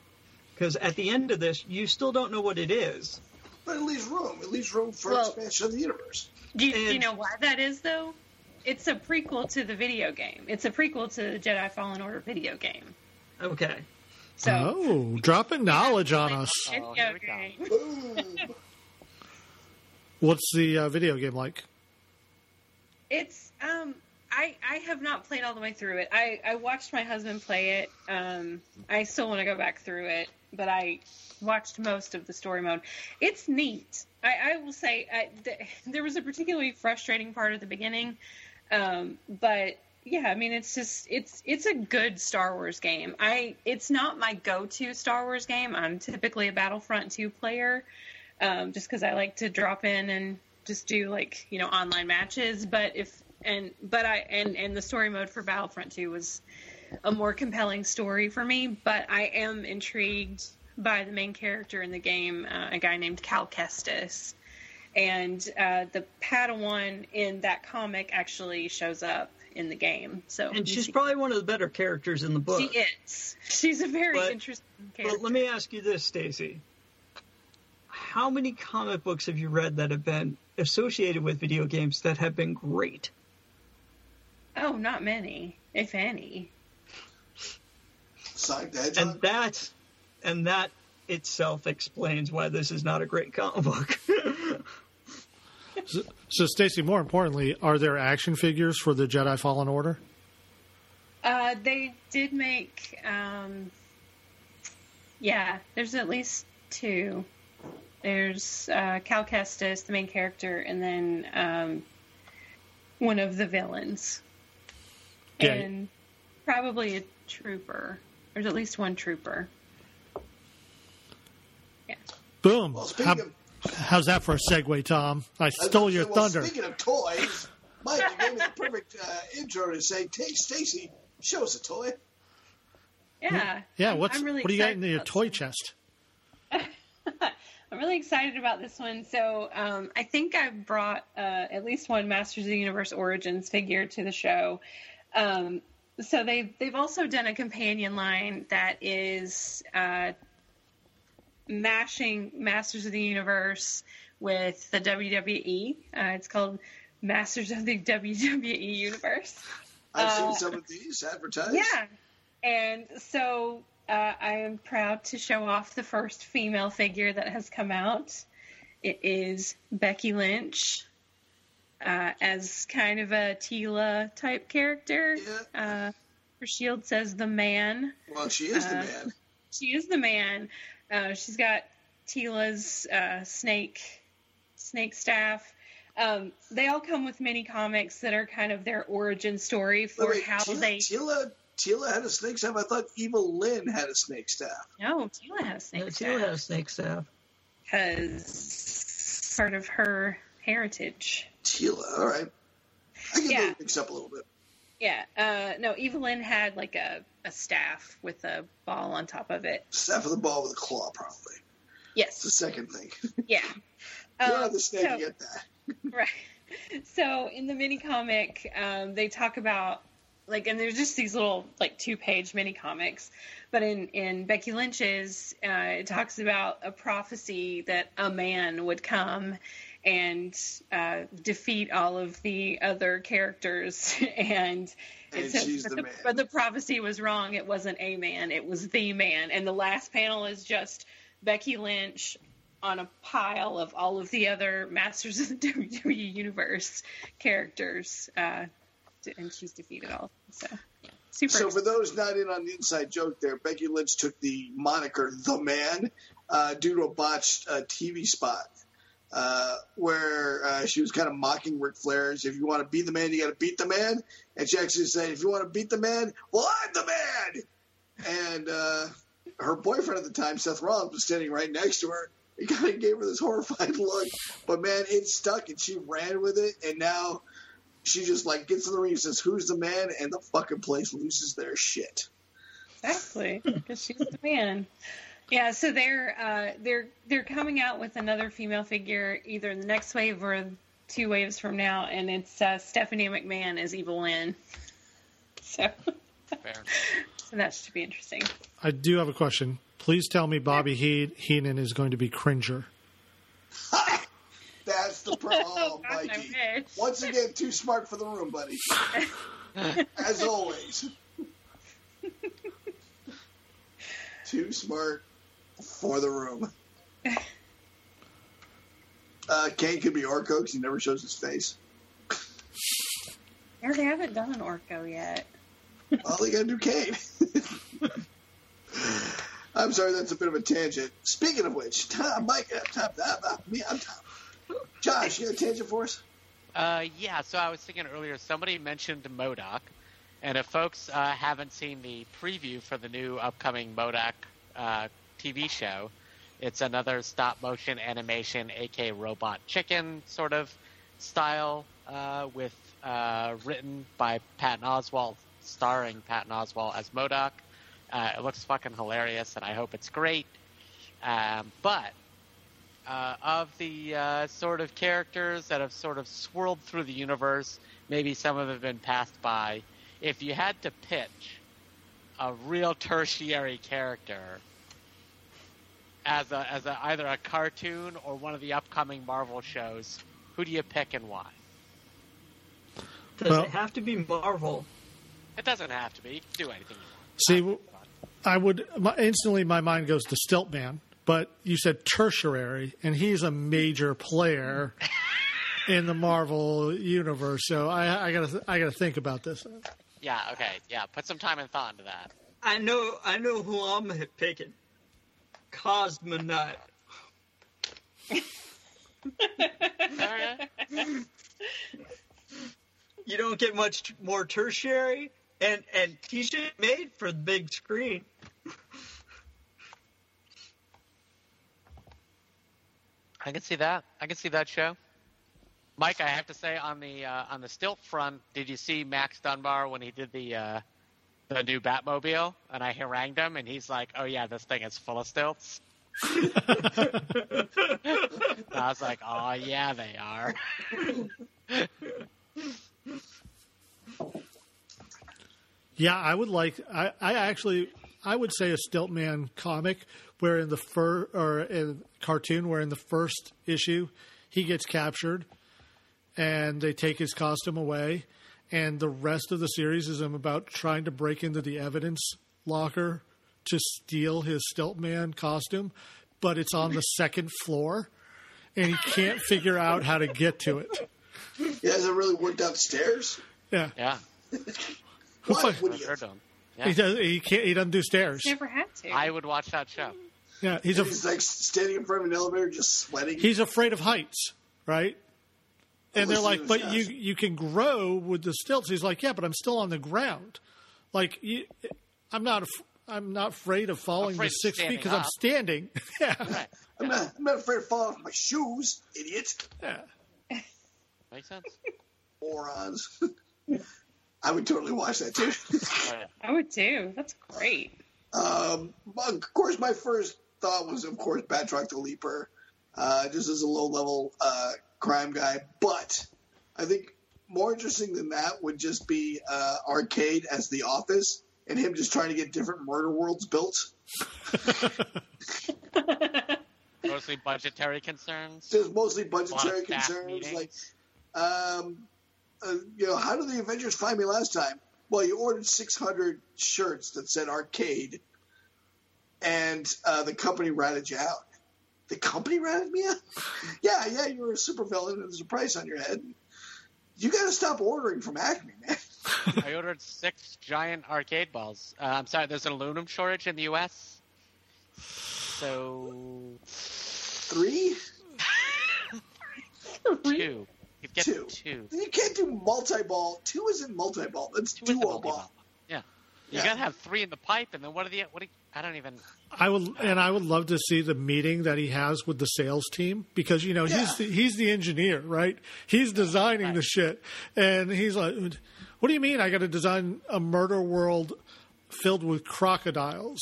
Speaker 7: because at the end of this you still don't know what it is
Speaker 5: but it leaves room. It leaves room for
Speaker 8: Well-
Speaker 5: expansion of the universe.
Speaker 8: Do you, do you know why that is, though? It's a prequel to the video game. It's a prequel to the Jedi Fallen Order video game.
Speaker 7: okay
Speaker 8: So,
Speaker 6: oh, dropping knowledge on us.
Speaker 8: video
Speaker 9: Oh, here we go.
Speaker 8: game.
Speaker 5: Boom.
Speaker 6: What's the uh, video game like?
Speaker 8: It's um I I have not played all the way through it. I I watched my husband play it. Um I still want to go back through it, but I watched most of the story mode. It's neat. I I will say I, th- there was a particularly frustrating part at the beginning. Um but yeah, I mean it's just it's it's a good Star Wars game. I it's not my go-to Star Wars game. I'm typically a Battlefront 2 player. Um just cuz I like to drop in and just do like, you know, online matches, but if and but I and and the story mode for Battlefront 2 was a more compelling story for me, but I am intrigued by the main character in the game, uh, a guy named Cal Kestis. And uh, the Padawan in that comic actually shows up in the game. So
Speaker 7: and she's
Speaker 8: see-
Speaker 7: probably one of the better characters in the book
Speaker 8: she is. She's a very
Speaker 7: But-
Speaker 8: interesting character.
Speaker 7: But let me ask you this, Stacy. How many comic books have you read that have been associated with video games that have been great?
Speaker 8: Oh, not many, if any.
Speaker 5: Sonic the
Speaker 7: And that, and that itself explains why this is not a great comic book.
Speaker 6: So, so Stacy, more importantly, are there action figures for the Jedi Fallen Order?
Speaker 8: Uh, they did make, um, yeah, there's at least two. There's uh, Cal Kestis, the main character, and then um, one of the villains.
Speaker 6: Yeah.
Speaker 8: And probably a trooper. There's at least one trooper. Yeah.
Speaker 6: Boom.
Speaker 5: Well, speaking
Speaker 6: How-
Speaker 5: of-
Speaker 6: how's that for a segue, Tom? I
Speaker 5: I
Speaker 6: stole your
Speaker 5: well,
Speaker 6: thunder.
Speaker 5: Speaking of toys, Mike, you gave me the perfect uh, intro to say, "Take Stacy, show us a toy."
Speaker 8: Yeah.
Speaker 6: Yeah, what's
Speaker 8: really
Speaker 6: what do you got in your
Speaker 8: about
Speaker 6: toy chest?
Speaker 8: I'm really excited about this one. So um, I think I brought uh, at least one Masters of the Universe Origins figure to the show. Um, so they they've also done a companion line that is uh, mashing Masters of the Universe with the WWE. Uh, it's called Masters of the WWE Universe.
Speaker 5: I've seen some of these advertised.
Speaker 8: Yeah. And so uh, I am proud to show off the first female figure that has come out. It is Becky Lynch uh, as kind of a Teela type character. Uh, her shield says the man.
Speaker 5: Well, she is the
Speaker 8: Uh,
Speaker 5: man.
Speaker 8: She is the man. Uh, she's got Teela's uh, snake snake staff. Um, they all come with mini comics that are kind of their origin story for
Speaker 5: Wait, wait,
Speaker 8: how
Speaker 5: Teela,
Speaker 8: they.
Speaker 5: Teela, Teela had a snake staff. I thought Evil Lynn had a snake staff.
Speaker 8: No, Teela has snake
Speaker 7: Yeah,
Speaker 8: staff.
Speaker 7: Teela has snake staff.
Speaker 8: Because part of her heritage.
Speaker 5: Teela, all right. I get
Speaker 8: Yeah.
Speaker 5: those mixed up a little bit.
Speaker 8: Yeah. Uh, no, Evil Lynn had like a, a staff with a ball on top of it.
Speaker 5: Staff of the ball with a claw, probably.
Speaker 8: Yes.
Speaker 5: It's the second thing.
Speaker 8: Yeah.
Speaker 5: You're
Speaker 8: Um,
Speaker 5: on the snake,
Speaker 8: so-
Speaker 5: you get that.
Speaker 8: right. So in the mini comic, um, they talk about like, and there's just these little like two page mini comics, but in in Becky Lynch's, uh, it talks about a prophecy that a man would come and uh, defeat all of the other characters, and
Speaker 5: And
Speaker 8: says, but
Speaker 5: the
Speaker 8: the, but the prophecy was wrong. It wasn't a man. It was the man. And the last panel is just Becky Lynch on a pile of all of the other Masters of the WWE Universe characters, uh, and she's defeated all. So, yeah, super.
Speaker 5: So for those not in on the inside joke, there, Becky Lynch took the moniker "The Man" uh, due to a botched uh, TV spot uh, where uh, she was kind of mocking Ric Flair's. If you want to be the man, you got to beat the man. And she actually said, "If you want to beat the man, well, I'm the man." And uh, her boyfriend at the time, Seth Rollins, was standing right next to her. He kind of gave her this horrified look, but man, it stuck, and she ran with it. And now she just like gets in the ring and says, "Who's the man?" and the fucking place loses their shit.
Speaker 8: Exactly, because she's the man. Yeah, so they're uh, they're they're coming out with another female figure either in the next wave or two waves from now, and it's uh, Stephanie McMahon as Evil Lynn. So,
Speaker 9: Fair.
Speaker 8: so that should be interesting.
Speaker 6: I do have a question. Please tell me Bobby he- Heenan is going to be Cringer.
Speaker 5: That's the problem,
Speaker 8: Oh, God,
Speaker 5: Mikey. Once again, too smart for the room, buddy. As always. too smart for the room. Uh, Kane could be Orko because he never shows his face.
Speaker 8: Yeah, they haven't done an Orko yet.
Speaker 5: All they gotta do Kane. I'm sorry, that's a bit of a tangent. Speaking of which, Tom, Mike, Tom, Tom, uh, me, I'm Tom. Josh, you got a tangent for us?
Speaker 9: Uh, yeah, so I was thinking earlier, somebody mentioned MODOK, and if folks uh, haven't seen the preview for the new upcoming MODOK uh, TV show, it's another stop motion animation, aka Robot Chicken sort of style, uh, with uh, written by Patton Oswalt, starring Patton Oswalt as MODOK. Uh, it looks fucking hilarious, and I hope it's great. Um, but uh, of the uh, sort of characters that have sort of swirled through the universe, maybe some of them have been passed by. If you had to pitch a real tertiary character as a as a either a cartoon or one of the upcoming Marvel shows, who do you pick and why?
Speaker 7: Does
Speaker 6: Well-
Speaker 7: it have to be Marvel?
Speaker 9: It doesn't have to be. You can do anything.
Speaker 6: See, I would my, instantly my mind goes to Stiltman, but you said tertiary, and he's a major player in the Marvel universe. So I, I gotta I gotta think about this.
Speaker 9: Yeah. Okay. Yeah. Put some time and thought into that.
Speaker 7: I know, I know who I'm picking. Cosmonaut.
Speaker 9: Alright.
Speaker 7: You don't get much more tertiary, and and he's made for the big screen.
Speaker 9: I can see that. I can see that show. Mike, I have to say on the uh, on the stilt front, did you see Max Dunbar when he did the uh, the new Batmobile? And I harangued him, and he's like, "Oh yeah, this thing is full of stilts." I was like, "Oh yeah, they are."
Speaker 6: Yeah, I would like. I, I actually, I would say a Stiltman comic where in the fur or a cartoon where in the first issue he gets captured and they take his costume away, and the rest of the series is him about trying to break into the evidence locker to steal his Stiltman costume, but it's on the second floor, and he can't figure out how to get to it.
Speaker 5: He hasn't really worked out stairs.
Speaker 6: Yeah,
Speaker 9: Yeah,
Speaker 5: Why would
Speaker 9: I've
Speaker 5: he?
Speaker 9: heard
Speaker 6: he does. He can't. He doesn't do stairs.
Speaker 8: Never had to.
Speaker 9: I would watch that show.
Speaker 6: Yeah, he's a
Speaker 5: He's like standing in front of an elevator, just sweating.
Speaker 6: he's afraid of heights, right? And they're like, but you you can grow with the stilts. He's like, yeah, but I'm still on the ground. Like, you, I'm not af- I'm not afraid of falling
Speaker 9: Afraid
Speaker 6: to six feet because I'm standing. yeah,
Speaker 9: Right.
Speaker 5: I'm not, I'm not afraid of falling off my shoes, idiot.
Speaker 6: yeah.
Speaker 9: Makes sense.
Speaker 5: Morons. I would totally watch that too.
Speaker 8: I would too. That's great.
Speaker 5: Um, of course, my first thought was, of course, Batroc the Leaper, uh, just as a low level uh, crime guy. But I think more interesting than that would just be uh, Arcade as the Office and him just trying to get different murder worlds built.
Speaker 9: Mostly budgetary concerns.
Speaker 5: Just mostly
Speaker 9: A lot of
Speaker 5: budgetary concerns,
Speaker 9: meetings.
Speaker 5: like um, uh, you know, how did the Avengers find me last time? Well, you ordered 600 shirts that said arcade, and uh, the company ratted you out. The company ratted me out? yeah, yeah, you were a supervillain and there's a price on your head. You got to stop ordering from Acme, man.
Speaker 9: I ordered six giant arcade balls. Uh, I'm sorry, there's an aluminum shortage in the U.S. So
Speaker 5: Three?
Speaker 9: two. You get
Speaker 5: Two.
Speaker 9: two.
Speaker 5: You can't do multi-ball. Two isn't multi-ball. That's
Speaker 9: Two
Speaker 5: duo
Speaker 9: multi-ball.
Speaker 5: ball.
Speaker 9: Yeah. You
Speaker 5: Yeah.
Speaker 9: gotta have three in the pipe, and then what are the what? You, I don't even.
Speaker 6: I would, and I would love to see the meeting that he has with the sales team because you know he's the, he's the engineer, right? He's designing the shit, and he's like, "What do you mean? I got to design a murder world filled with crocodiles?"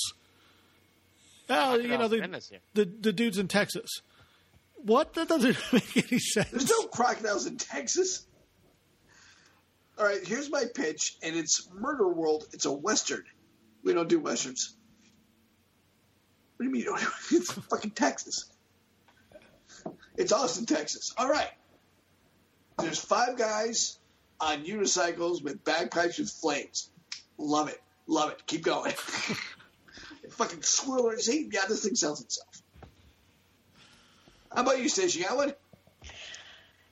Speaker 6: Oh, you know the,
Speaker 9: in this year.
Speaker 6: the the dudes in Texas. What? That doesn't make any sense.
Speaker 5: There's no crocodiles in Texas. All right, here's my pitch, and it's Murder World. It's a western. We don't do westerns. What do you mean? It's fucking Texas. It's Austin, Texas. All right. There's five guys on unicycles with bagpipes with flames. Love it. Love it. Keep going. fucking swirler. See, yeah, this thing sells itself. How about you, Stacey? You got one?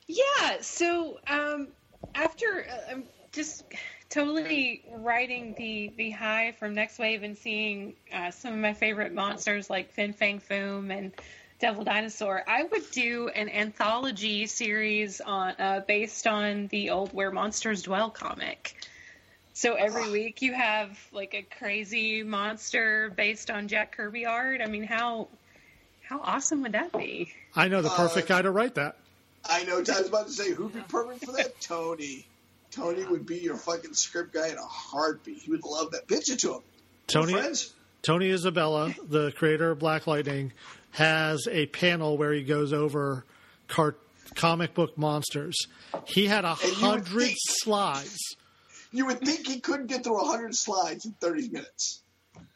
Speaker 8: Yeah. So um, after uh, I'm just totally riding the the high from Next Wave and seeing uh, some of my favorite monsters like Fin Fang Foom and Devil Dinosaur, I would do an anthology series on uh, based on the old Where Monsters Dwell comic. So every week you have like a crazy monster based on Jack Kirby art. I mean, how how awesome would that be?
Speaker 6: I know the perfect guy to write that.
Speaker 5: I know. I was about to say who'd be perfect for that. Tony. Tony would be your fucking script guy in a heartbeat. He would love that. Pitch it to him.
Speaker 6: Tony Tony Isabella, the creator of Black Lightning, has a panel where he goes over car- comic book monsters. He had a
Speaker 5: And you would
Speaker 6: hundred slides.
Speaker 5: You would think he couldn't get through a 100 slides in 30 minutes.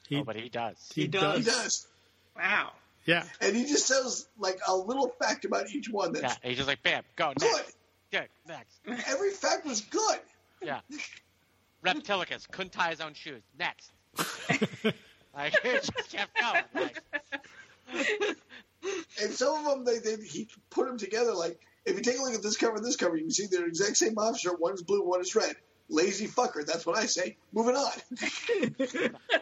Speaker 6: He,
Speaker 9: oh, but he does.
Speaker 6: he
Speaker 7: He does.
Speaker 5: He does.
Speaker 8: Wow.
Speaker 6: Yeah.
Speaker 5: And he just says like a little fact about each one
Speaker 9: Yeah,
Speaker 5: that's
Speaker 9: he's just like, bam, go
Speaker 5: good.
Speaker 9: next. Good, next.
Speaker 5: Every fact was good.
Speaker 9: Yeah. Reptilicus couldn't tie his own shoes. Next. like it just kept going. Like,
Speaker 5: And some of them, they, they he put them together. Like if you take a look at this cover and this cover, you can see they're the exact same officer. One's blue, one is red. Lazy fucker. That's what I say. Moving on.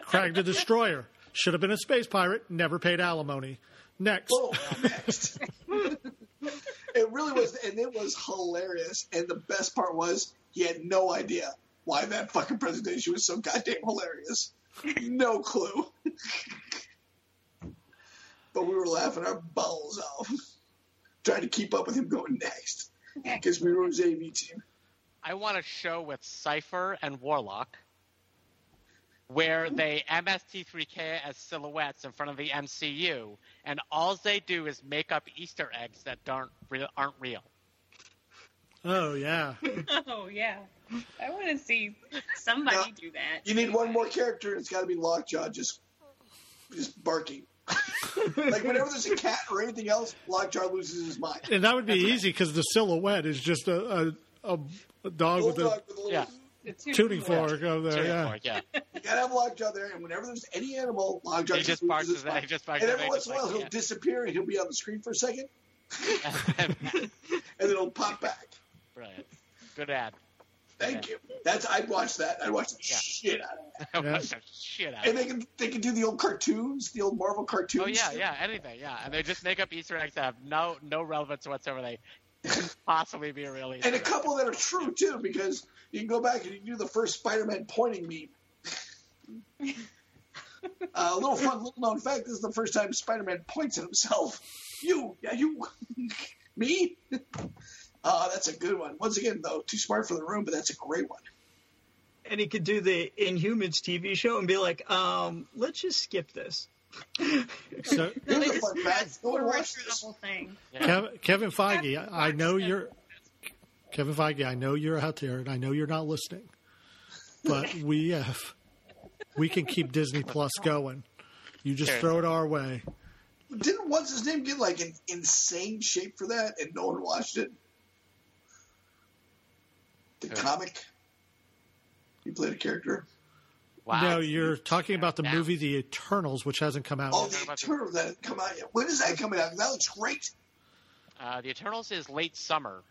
Speaker 6: Crag the Destroyer. Should have been a space pirate. Never paid alimony. Next.
Speaker 5: Boom. Next. it really was, and it was hilarious. And the best part was he had no idea why that fucking presentation was so goddamn hilarious. No clue. but we were laughing our balls off, trying to keep up with him going next because we were his AV team.
Speaker 9: I want a show with Cypher and Warlock where they MST3K as silhouettes in front of the MCU, and all they do is make up Easter eggs that aren't real. Aren't real.
Speaker 6: Oh yeah.
Speaker 8: Oh yeah, I want to see somebody
Speaker 5: Now,
Speaker 8: do that.
Speaker 5: You need one more character, and it's got to be Lockjaw, just just barking. like whenever there's a cat or anything else, Lockjaw loses his mind.
Speaker 6: And that would be easy because the silhouette is just a a, a, a dog with
Speaker 5: Bulldog
Speaker 6: a
Speaker 5: with a little.
Speaker 9: Yeah.
Speaker 6: tuning fork over there.
Speaker 9: Tuning
Speaker 6: Yeah.
Speaker 9: fork, yeah.
Speaker 5: You gotta have Lockjaw there, and whenever there's any animal, Lockjaw
Speaker 9: He
Speaker 5: just,
Speaker 9: just
Speaker 5: loses
Speaker 9: barks
Speaker 5: his
Speaker 9: his- he just barks
Speaker 5: and
Speaker 9: his
Speaker 5: every once in a while,
Speaker 9: like,
Speaker 5: he'll
Speaker 9: yeah.
Speaker 5: disappear and he'll be on the screen for a second, and then he'll pop back.
Speaker 9: Brilliant. Good ad.
Speaker 5: Thank you. That's I'd watch that. I'd watch the
Speaker 9: Yeah.
Speaker 5: shit out of that.
Speaker 9: Watch the shit out
Speaker 5: And they can they can do the old cartoons, the old Marvel cartoons.
Speaker 9: Oh yeah, yeah, anything, yeah. And they just make up Easter eggs that have no no relevance whatsoever. They couldn't possibly be a real Easter
Speaker 5: And a couple that are true too, because you can go back and you can do the first Spider-Man pointing meme. uh, a little fun, little known fact: this is the first time Spider-Man points at himself. You, yeah, you, me. Uh, that's a good one. Once again, though, too smart for the room, but that's a great one.
Speaker 7: And he could do the Inhumans TV show and be like, um, let's just skip this.
Speaker 6: So
Speaker 8: No, they just fast forward through the whole thing.
Speaker 6: Kev, Kevin Feige, I, I know you're Kevin Feige. I know you're out there, and I know you're not listening. But we have we can keep Disney Plus going. You just throw it our way.
Speaker 5: Didn't what's his name get like an insane shape for that, and no one watched it? The
Speaker 9: Who?
Speaker 5: comic. He played a character.
Speaker 9: Wow.
Speaker 6: No, you're talking about the
Speaker 9: Now.
Speaker 6: movie The Eternals, which hasn't come out
Speaker 5: Oh,
Speaker 6: yet.
Speaker 5: the
Speaker 9: the-
Speaker 5: Eternals that come out yet. When is that coming out? That looks great.
Speaker 9: Uh, the Eternals is late summer.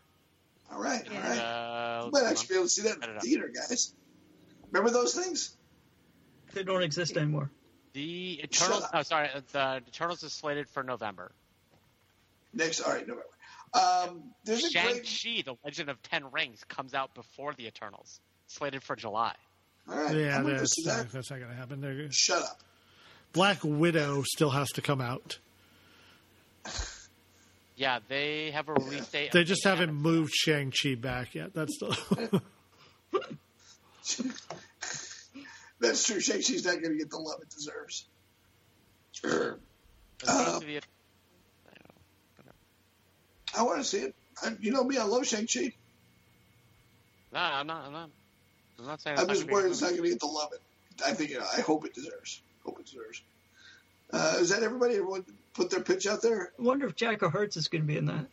Speaker 5: All right, all right.
Speaker 9: Uh,
Speaker 5: You might
Speaker 9: let's
Speaker 5: actually be able to see that in
Speaker 9: don't
Speaker 5: the
Speaker 9: know.
Speaker 5: theater, guys. Remember those things?
Speaker 7: They don't exist anymore.
Speaker 9: The Eternals.
Speaker 5: Shut.
Speaker 9: Oh, sorry. uh, The Eternals is slated for November.
Speaker 5: Next, all right, November. Um, there's a
Speaker 9: Shang
Speaker 5: great.
Speaker 9: Chi: The Legend of Ten Rings comes out before the Eternals, slated for July.
Speaker 5: All right,
Speaker 6: Yeah,
Speaker 5: I'm
Speaker 6: that's,
Speaker 5: that.
Speaker 6: that's not going to happen. They're,
Speaker 5: Shut up.
Speaker 6: Black Widow still has to come out.
Speaker 9: Yeah, they have a release date.
Speaker 6: They just
Speaker 9: May
Speaker 6: haven't
Speaker 9: 7th.
Speaker 6: moved Shang Chi back yet. That's the
Speaker 5: That's true. Shang-Chi's not going to get the love it deserves. Sure. Uh,
Speaker 9: to
Speaker 5: I want to see it. I, you know me, I love Shang-Chi.
Speaker 9: No, I'm not. I'm not. I'm not saying.
Speaker 5: I'm just
Speaker 9: gonna be a
Speaker 5: worried it's not going to get the love it. I think, you know, I hope it deserves. Hope it deserves. Uh, is that everybody? Everyone put their pitch out there?
Speaker 7: I wonder if Jacko Hertz is going to be in that.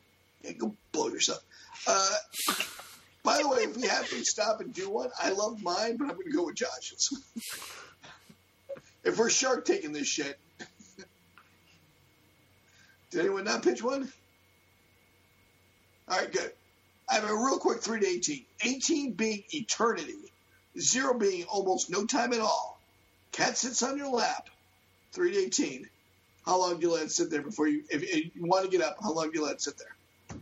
Speaker 5: Yeah, go blow yourself. Uh, by the way, if we have to stop and do one, I love mine, but I'm going to go with Josh's. if we're shark taking this shit, did anyone not pitch one? All right, good. I have a real quick 3 to 18. 18 being eternity, 0 being almost no time at all. Cat sits on your lap, 3 to 18. How long do you let it sit there before you, if, if you want to get up, how long do you let it sit there?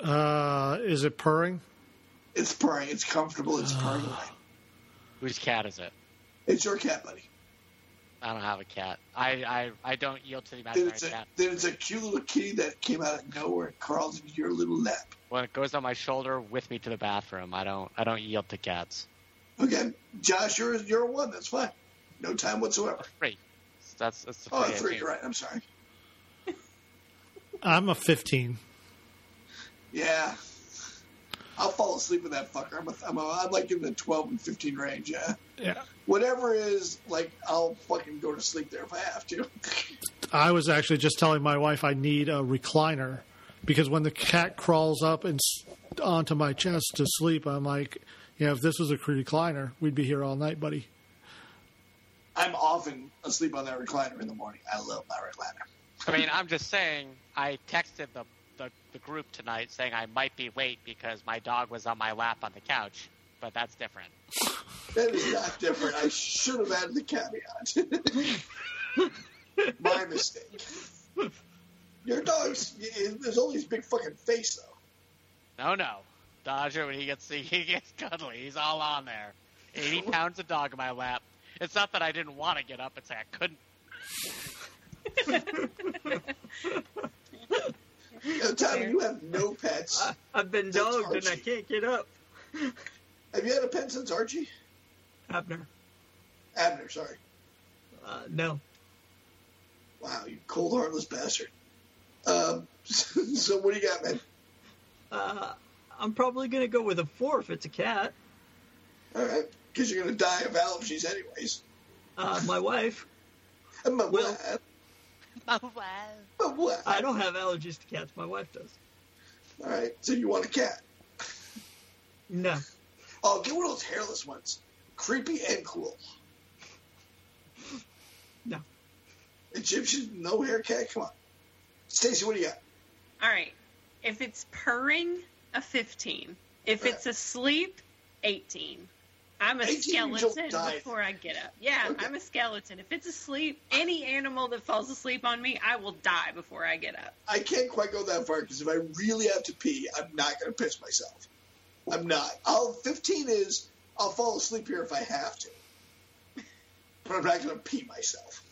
Speaker 6: uh, is it purring?
Speaker 5: It's purring. It's comfortable. It's purring away.
Speaker 9: Whose cat is it?
Speaker 5: It's your cat, buddy.
Speaker 9: I don't have a cat. I I, I don't yield to the
Speaker 5: Then
Speaker 9: imaginary
Speaker 5: it's, a,
Speaker 9: cat.
Speaker 5: then it's a cute little kitty that came out of nowhere and crawls into your little lap.
Speaker 9: When it goes on my shoulder with me to the bathroom, I don't I don't yield to cats.
Speaker 5: Okay, Josh, you're you're a one. That's fine. No time whatsoever.
Speaker 9: Three. That's that's the
Speaker 5: Oh,
Speaker 9: three I
Speaker 5: three.
Speaker 9: think.
Speaker 5: You're right. I'm sorry.
Speaker 6: I'm a 15.
Speaker 5: Yeah. I'll fall asleep with that fucker. I'm, a, I'm, a, I'm like in the 12 and 15 range. Yeah.
Speaker 6: Yeah.
Speaker 5: Whatever is like, I'll fucking go to sleep there if I have to.
Speaker 6: I was actually just telling my wife I need a recliner because when the cat crawls up and onto my chest to sleep, I'm like, you know, if this was a recliner, we'd be here all night, buddy.
Speaker 5: I'm often asleep on that recliner in the morning. I love my recliner.
Speaker 9: I mean, I'm just saying. I texted the, the the group tonight saying I might be late because my dog was on my lap on the couch, but that's different.
Speaker 5: That is not different. I should have added the caveat. My mistake. Your dog's there's only his big fucking face though.
Speaker 9: No, no, Dodger when he gets he gets cuddly, he's all on there. 80 pounds of dog in my lap. It's not that I didn't want to get up; it's that I couldn't.
Speaker 5: You know, Tommy, you have no pets.
Speaker 7: I, I've been dogged and I can't get up.
Speaker 5: Have you had a pet since Archie?
Speaker 7: Abner.
Speaker 5: Abner, sorry.
Speaker 7: Uh, no.
Speaker 5: Wow, you cold heartless bastard. Um, so what do you got, man?
Speaker 7: Uh, I'm probably gonna go with a four if it's a cat.
Speaker 5: All right, because you're gonna die of allergies anyways.
Speaker 7: Uh, my wife.
Speaker 5: And my
Speaker 7: Well-
Speaker 5: wife,
Speaker 9: Oh wow!
Speaker 5: my wife.
Speaker 7: I don't have allergies to cats. My wife does.
Speaker 5: All right, so you want a cat?
Speaker 7: No.
Speaker 5: Oh, get one of those hairless ones. Creepy and cool.
Speaker 7: No.
Speaker 5: Egyptian no hair cat. Come on, Stacy, what do you got?
Speaker 8: All right. If it's purring, a 15. If
Speaker 5: Right.
Speaker 8: it's asleep, 18. I'm a skeleton before I get up. Yeah,
Speaker 5: Okay.
Speaker 8: I'm a skeleton. If it's asleep, any animal that falls asleep on me, I will die before I get up.
Speaker 5: I can't quite go that far because if I really have to pee, I'm not going to piss myself. I'm not. I'll 15 is I'll fall asleep here if I have to, but I'm not going to pee myself.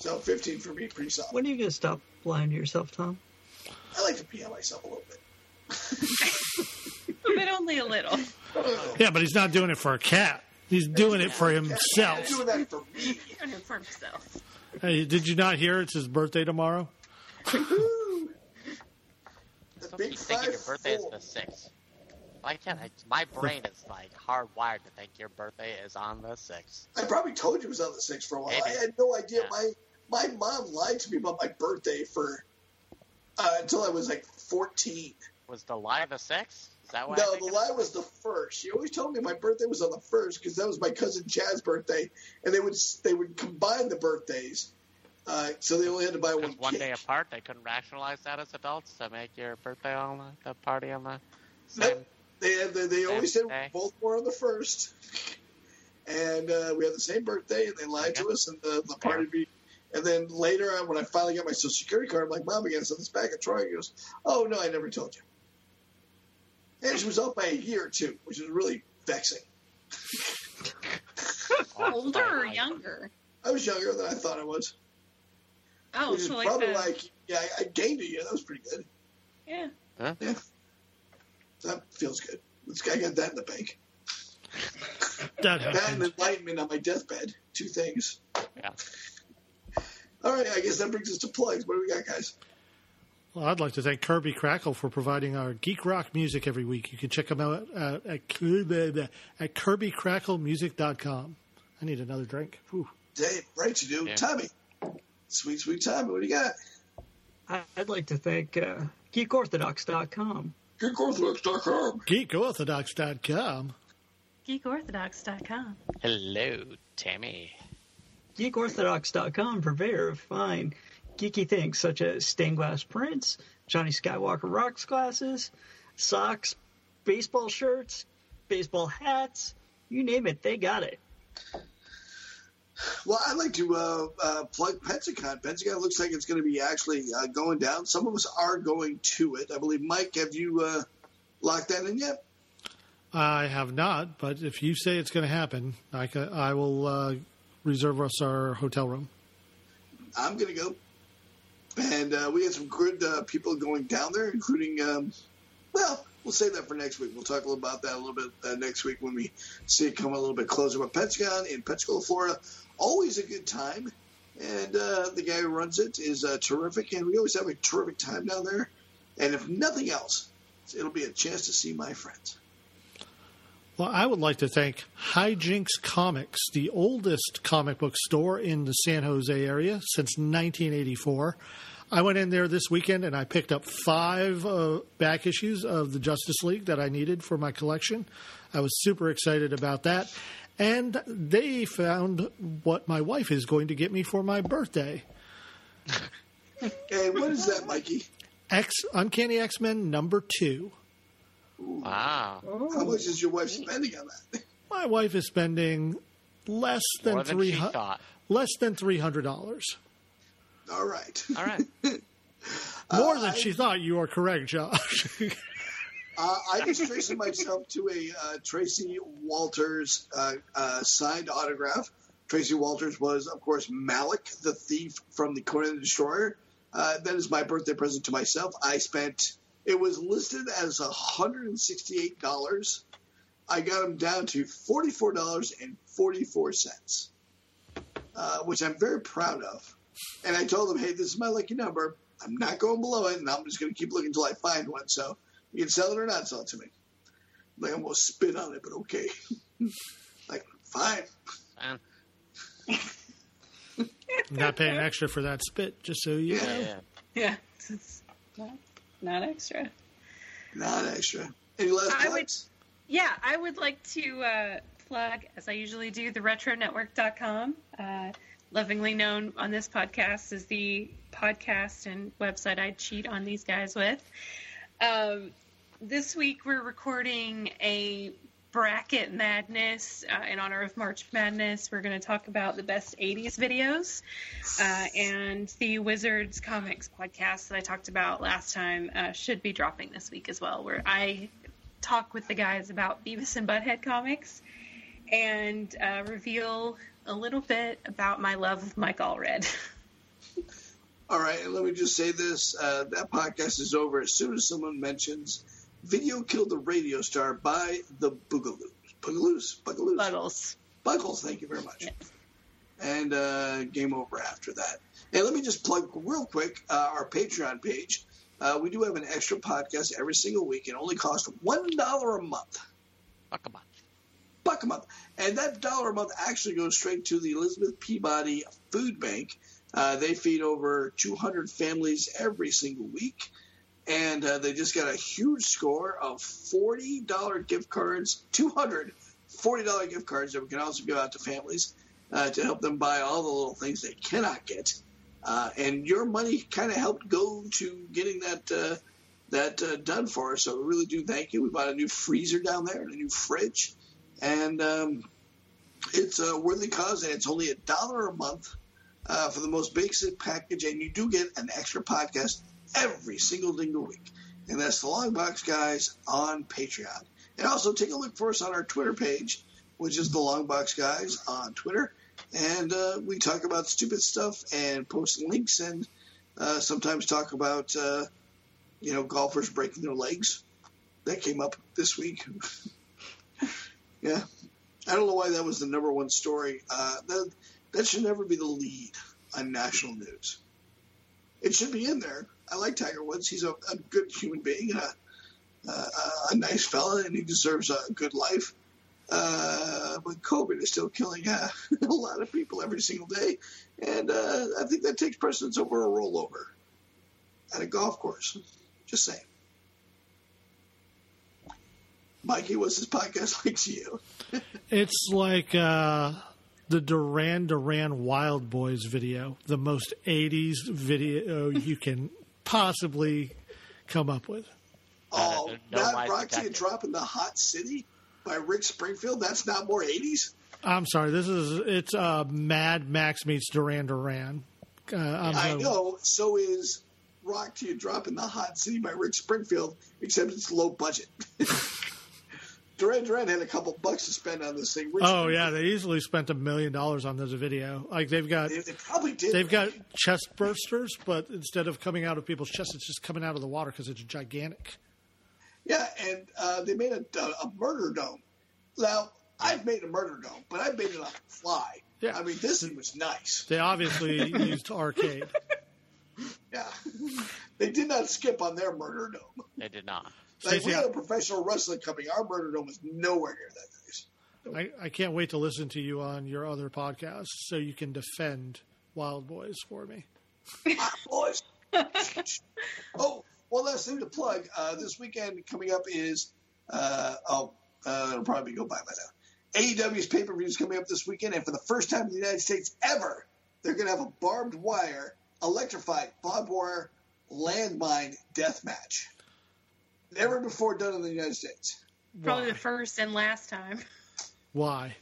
Speaker 5: So 15 for me, pretty solid.
Speaker 7: When are you gonna stop lying to yourself, Tom?
Speaker 5: I like to pee on myself a little bit.
Speaker 8: but only a little.
Speaker 6: Yeah, but he's not doing it for a cat. He's doing it for himself.
Speaker 5: I'm doing that for me.
Speaker 8: Doing it for himself.
Speaker 6: Hey, did you not hear it's his birthday tomorrow?
Speaker 5: Woo-hoo. The big
Speaker 9: keep thinking your
Speaker 5: five
Speaker 9: birthday is the sixth. Why can't I? My brain is like hardwired to think your birthday is on the sixth.
Speaker 5: I probably told you it was on the sixth for a while.
Speaker 9: Maybe.
Speaker 5: I had no idea.
Speaker 9: Yeah.
Speaker 5: My my mom lied to me about my birthday for uh, until I was like 14.
Speaker 9: Was the lie the sixth? Is that why?
Speaker 5: No, the lie was the first. She always told me my birthday was on the first because that was my cousin Chad's birthday, and they would they would combine the birthdays, uh, so they only had to buy one.
Speaker 9: One
Speaker 5: cake.
Speaker 9: day apart. They couldn't rationalize that as adults to make your birthday on the, the party on the same.
Speaker 5: Nope. They had, they, they always said
Speaker 9: Okay.
Speaker 5: both were on the first, and uh, we had the same birthday, and they lied to us, and the, the party be. And then later, on, when I finally got my social security card, I'm like, "Mom, I got to send this back." And Troy goes, "Oh no, I never told you." And she was off by a year or two, which is really vexing.
Speaker 8: Older or younger?
Speaker 5: I was younger than I thought I was.
Speaker 8: Oh,
Speaker 5: which is
Speaker 8: so like
Speaker 5: probably
Speaker 8: the,
Speaker 5: like, yeah, I, I gained a year. That was pretty good.
Speaker 8: yeah.
Speaker 5: Yeah, that feels good. This guy got that in the bank.
Speaker 6: That
Speaker 5: That and
Speaker 6: happened.
Speaker 5: enlightenment on my deathbed. Two things.
Speaker 9: Yeah.
Speaker 5: All right, I guess that brings us to plugs. What do we got, guys?
Speaker 6: Well, I'd like to thank Kirby Krackle for providing our geek rock music every week. You can check them out at, at, at kirbykracklemusic.com. I need another drink. Whew.
Speaker 5: Dave, right, you do.
Speaker 9: Yeah.
Speaker 5: Tommy. Sweet, sweet Tommy. What do you got?
Speaker 7: I- I'd like to thank uh, GeekOrthodox.com.
Speaker 5: GeekOrthodox.com.
Speaker 6: Geekorthodox.com.
Speaker 8: GeekOrthodox.com.
Speaker 9: Hello, Tammy.
Speaker 7: GeekOrthodox.com, purveyor of fine geeky things such as stained glass prints, Johnny Skywalker rocks glasses, socks, baseball shirts, baseball hats, you name it, they got it.
Speaker 5: Well, I'd like to uh, uh, plug Pensacon. Pensacon looks like it's going to be actually uh, going down. Some of us are going to it. I believe, Mike, have you uh, locked that in yet?
Speaker 6: I have not, but if you say it's going to happen, I, ca- I will uh, reserve us our hotel room.
Speaker 5: I'm going to go. And uh, we had some good uh, people going down there, including, um, well, we'll save that for next week. We'll talk a little about that a little bit uh, next week when we see it come a little bit closer. But Pensacon in Pensacola, Florida, always a good time. And uh, the guy who runs it is uh, terrific. And we always have a terrific time down there. And if nothing else, it'll be a chance to see my friends.
Speaker 6: Well, I would like to thank Hijinx Comics, the oldest comic book store in the San Jose area since 1984. I went in there this weekend and I picked up five uh, back issues of the Justice League that I needed for my collection. I was super excited about that. And they found what my wife is going to get me for my birthday.
Speaker 5: hey, what is that, Mikey?
Speaker 6: X Uncanny X Men number two.
Speaker 9: Wow.
Speaker 5: How much is your wife spending on that?
Speaker 6: My wife is spending less than
Speaker 9: More than
Speaker 6: three
Speaker 9: she
Speaker 6: hundred
Speaker 9: thought.
Speaker 6: less than three hundred dollars.
Speaker 5: All right.
Speaker 9: All right.
Speaker 6: More
Speaker 5: Uh,
Speaker 6: than she thought. You are correct, Josh.
Speaker 5: Uh, I just traced myself to a uh, Tracy Walters uh, uh, signed autograph. Tracy Walters was, of course, Malak, the thief from the Conan the Destroyer. Uh, that is my birthday present to myself. I spent, it was listed as $168. I got him down to $44.44, uh, which I'm very proud of. And I told him, hey, this is my lucky number. I'm not going below it, and I'm just going to keep looking until I find one. So you can sell it or not sell it to me. Like, I almost spit on it, but okay. like, fine.
Speaker 9: Um,
Speaker 6: Not paying extra for that spit, just so you know.
Speaker 9: yeah.
Speaker 8: Yeah, it's not, not extra.
Speaker 5: Not extra. Any last
Speaker 8: I would- Yeah, I would like to uh, plug, as I usually do, the retronetwork.com, uh, lovingly known on this podcast as the podcast and website I cheat on these guys with. Um, this week we're recording a bracket madness uh, in honor of March Madness. We're going to talk about the best 80s videos uh, and the Wizards Comics podcast that I talked about last time uh, should be dropping this week as well, where I talk with the guys about Beavis and Butthead comics and uh, reveal a little bit about my love of Mike Allred.
Speaker 5: All right, let me just say this: uh, that podcast is over as soon as someone mentions "Video Killed the Radio Star" by the Boogaloos, Boogaloos, Bugaloos,
Speaker 8: Buggles.
Speaker 5: Buggles. Thank you very much.
Speaker 8: Yes.
Speaker 5: And uh, game over after that. And let me just plug real quick uh, our Patreon page. Uh, we do have an extra podcast every single week. It only costs one dollar a month.
Speaker 9: Fuck 'em up.
Speaker 5: buck a month. And that dollar a month actually goes straight to the Elizabeth Peabody Food Bank. Uh, they feed over 200 families every single week. And uh, they just got a huge score of $40 gift cards, 200 $40 gift cards that we can also give out to families uh, to help them buy all the little things they cannot get. Uh, and your money kind of helped go to getting that uh, that uh, done for us. So we really do thank you. We bought a new freezer down there and a new fridge and um, it's a worthy cause, and it's only a dollar a month uh, for the most basic package, and you do get an extra podcast every single dingle week, and that's the Long Box Guys on Patreon. And also take a look for us on our Twitter page, which is the Long Box Guys on Twitter, and uh, we talk about stupid stuff and post links, and uh, sometimes talk about uh, you know golfers breaking their legs. That came up this week. Yeah, I don't know why that was the number one story. Uh, that that should never be the lead on national news. It should be in there. I like Tiger Woods. He's a, a good human being, a, a, a nice fella, and he deserves a good life. Uh, but COVID is still killing uh, a lot of people every single day, and uh, I think that takes precedence over a rollover at a golf course. Just saying. Mikey, what's this podcast like to you?
Speaker 6: It's like uh, the Duran Duran Wild Boys video, the most 80s video you can possibly come up with.
Speaker 5: Oh,
Speaker 9: Uh, no
Speaker 5: that
Speaker 9: lies
Speaker 5: Roxy
Speaker 9: detected.
Speaker 5: and Drop in the Hot City by Rick Springfield. That's not more 80s.
Speaker 6: I'm sorry, this is it's uh, Mad Max meets Duran Duran. Uh, I'm
Speaker 5: I
Speaker 6: so-
Speaker 5: know. So is Rock to You Drop in the Hot City by Rick Springfield, except it's low budget. Duran Duran had a couple bucks to spend on this thing. Rick
Speaker 6: Oh yeah, they easily spent a million dollars on this video. Like they've got
Speaker 5: They, they probably did.
Speaker 6: they've got chest bursters, but instead of coming out of people's chests, it's just coming out of the water because it's gigantic.
Speaker 5: Yeah, and uh, they made a, a murder dome. Now, I've made a murder dome, but I made it on the fly.
Speaker 6: Yeah.
Speaker 5: I mean, this thing was nice.
Speaker 6: They obviously used arcade.
Speaker 5: Yeah. they did not skip on their murder dome.
Speaker 9: They did not.
Speaker 5: Like
Speaker 6: Stacey,
Speaker 5: we had a professional wrestling company, our murder dome was nowhere near that nice.
Speaker 6: I, I can't wait to listen to you on your other podcast so you can defend Wild Boys for me.
Speaker 5: Boys. oh, one last thing to plug. Uh, this weekend coming up is uh, oh, uh, it'll probably go by by now. AEW's pay per view is coming up this weekend, and for the first time in the United States ever, they're going to have a barbed wire, electrified barbed wire landmine death match. Never before done in the United States.
Speaker 8: Probably the first and last time.
Speaker 6: Why?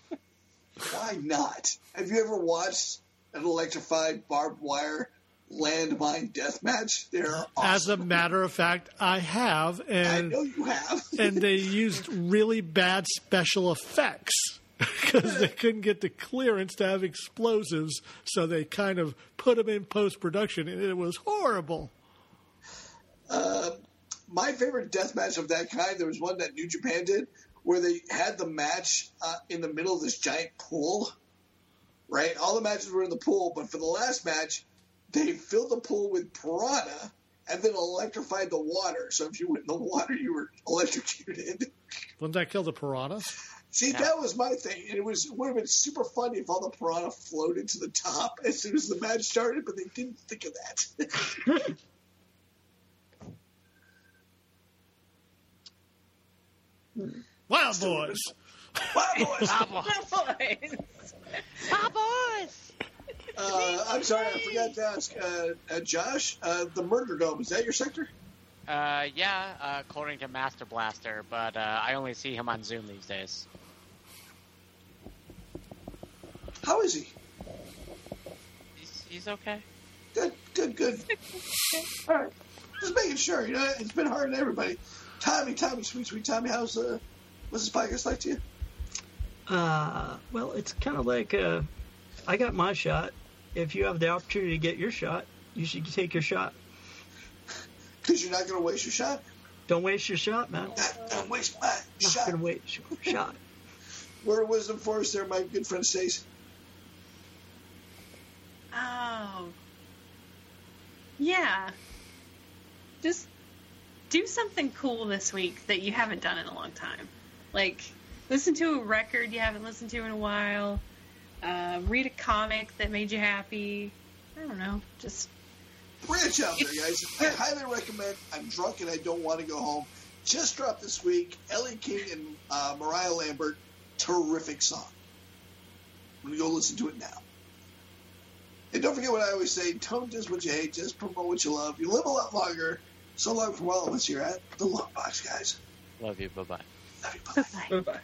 Speaker 5: Why not? Have you ever watched an electrified barbed wire landmine death match? They're awesome.
Speaker 6: As a matter of fact, I have,
Speaker 5: I know you have.
Speaker 6: and they used really bad special effects because they couldn't get the clearance to have explosives, so they kind of put them in post production, and it was horrible.
Speaker 5: Uh, my favorite death match of that kind, there was one that New Japan did, where they had the match uh, in the middle of this giant pool. Right, all the matches were in the pool, but for the last match, they filled the pool with piranha and then electrified the water. So if you went in the water, you were electrocuted.
Speaker 6: Wouldn't that kill the piranha?
Speaker 5: See, that was my thing. It was it would have been super funny if all the piranha floated to the top as soon as the match started, but they didn't think of that.
Speaker 6: Wild Boys.
Speaker 5: Wild boys!
Speaker 8: Boys.
Speaker 9: Ah, boys!
Speaker 5: Uh, I'm sorry, I forgot to ask uh, uh, Josh. Uh, the Murder Dome is that your sector?
Speaker 9: Uh, yeah, uh, according to Master Blaster, but uh, I only see him on Zoom these days.
Speaker 5: How is he?
Speaker 9: He's, he's okay.
Speaker 5: Good, good, good. All right, just making sure. You know, it's been hard on everybody. Tommy, Tommy, sweet, sweet Tommy, how's uh, what's this podcast like to you?
Speaker 7: Uh, well, it's kind of like uh, I got my shot. If you have the opportunity to get your shot, you should take your shot.
Speaker 5: Because you're not going to waste your shot.
Speaker 7: Don't waste your shot, man.
Speaker 5: Not going to waste my
Speaker 7: Not
Speaker 5: shot.
Speaker 7: gonna waste your shot.
Speaker 5: Word of wisdom for us there, my good friend Stace.
Speaker 8: Oh. Yeah. Just do something cool this week that you haven't done in a long time. Like, listen to a record you haven't listened to in a while. Uh, read a comic that made you happy. I don't know. Just
Speaker 5: Branch out there, guys. I highly recommend I'm Drunk and I Don't Want to Go Home. Just dropped this week. Elle King and uh, Miranda Lambert. Terrific song. I'm to go listen to it now. And don't forget what I always say don't just what you hate, just promote what you love. You live a lot longer. So long from all of us here at the Long Box, guys.
Speaker 9: Love you. Bye bye.
Speaker 5: Love you. Bye.
Speaker 8: bye.
Speaker 7: Bye bye.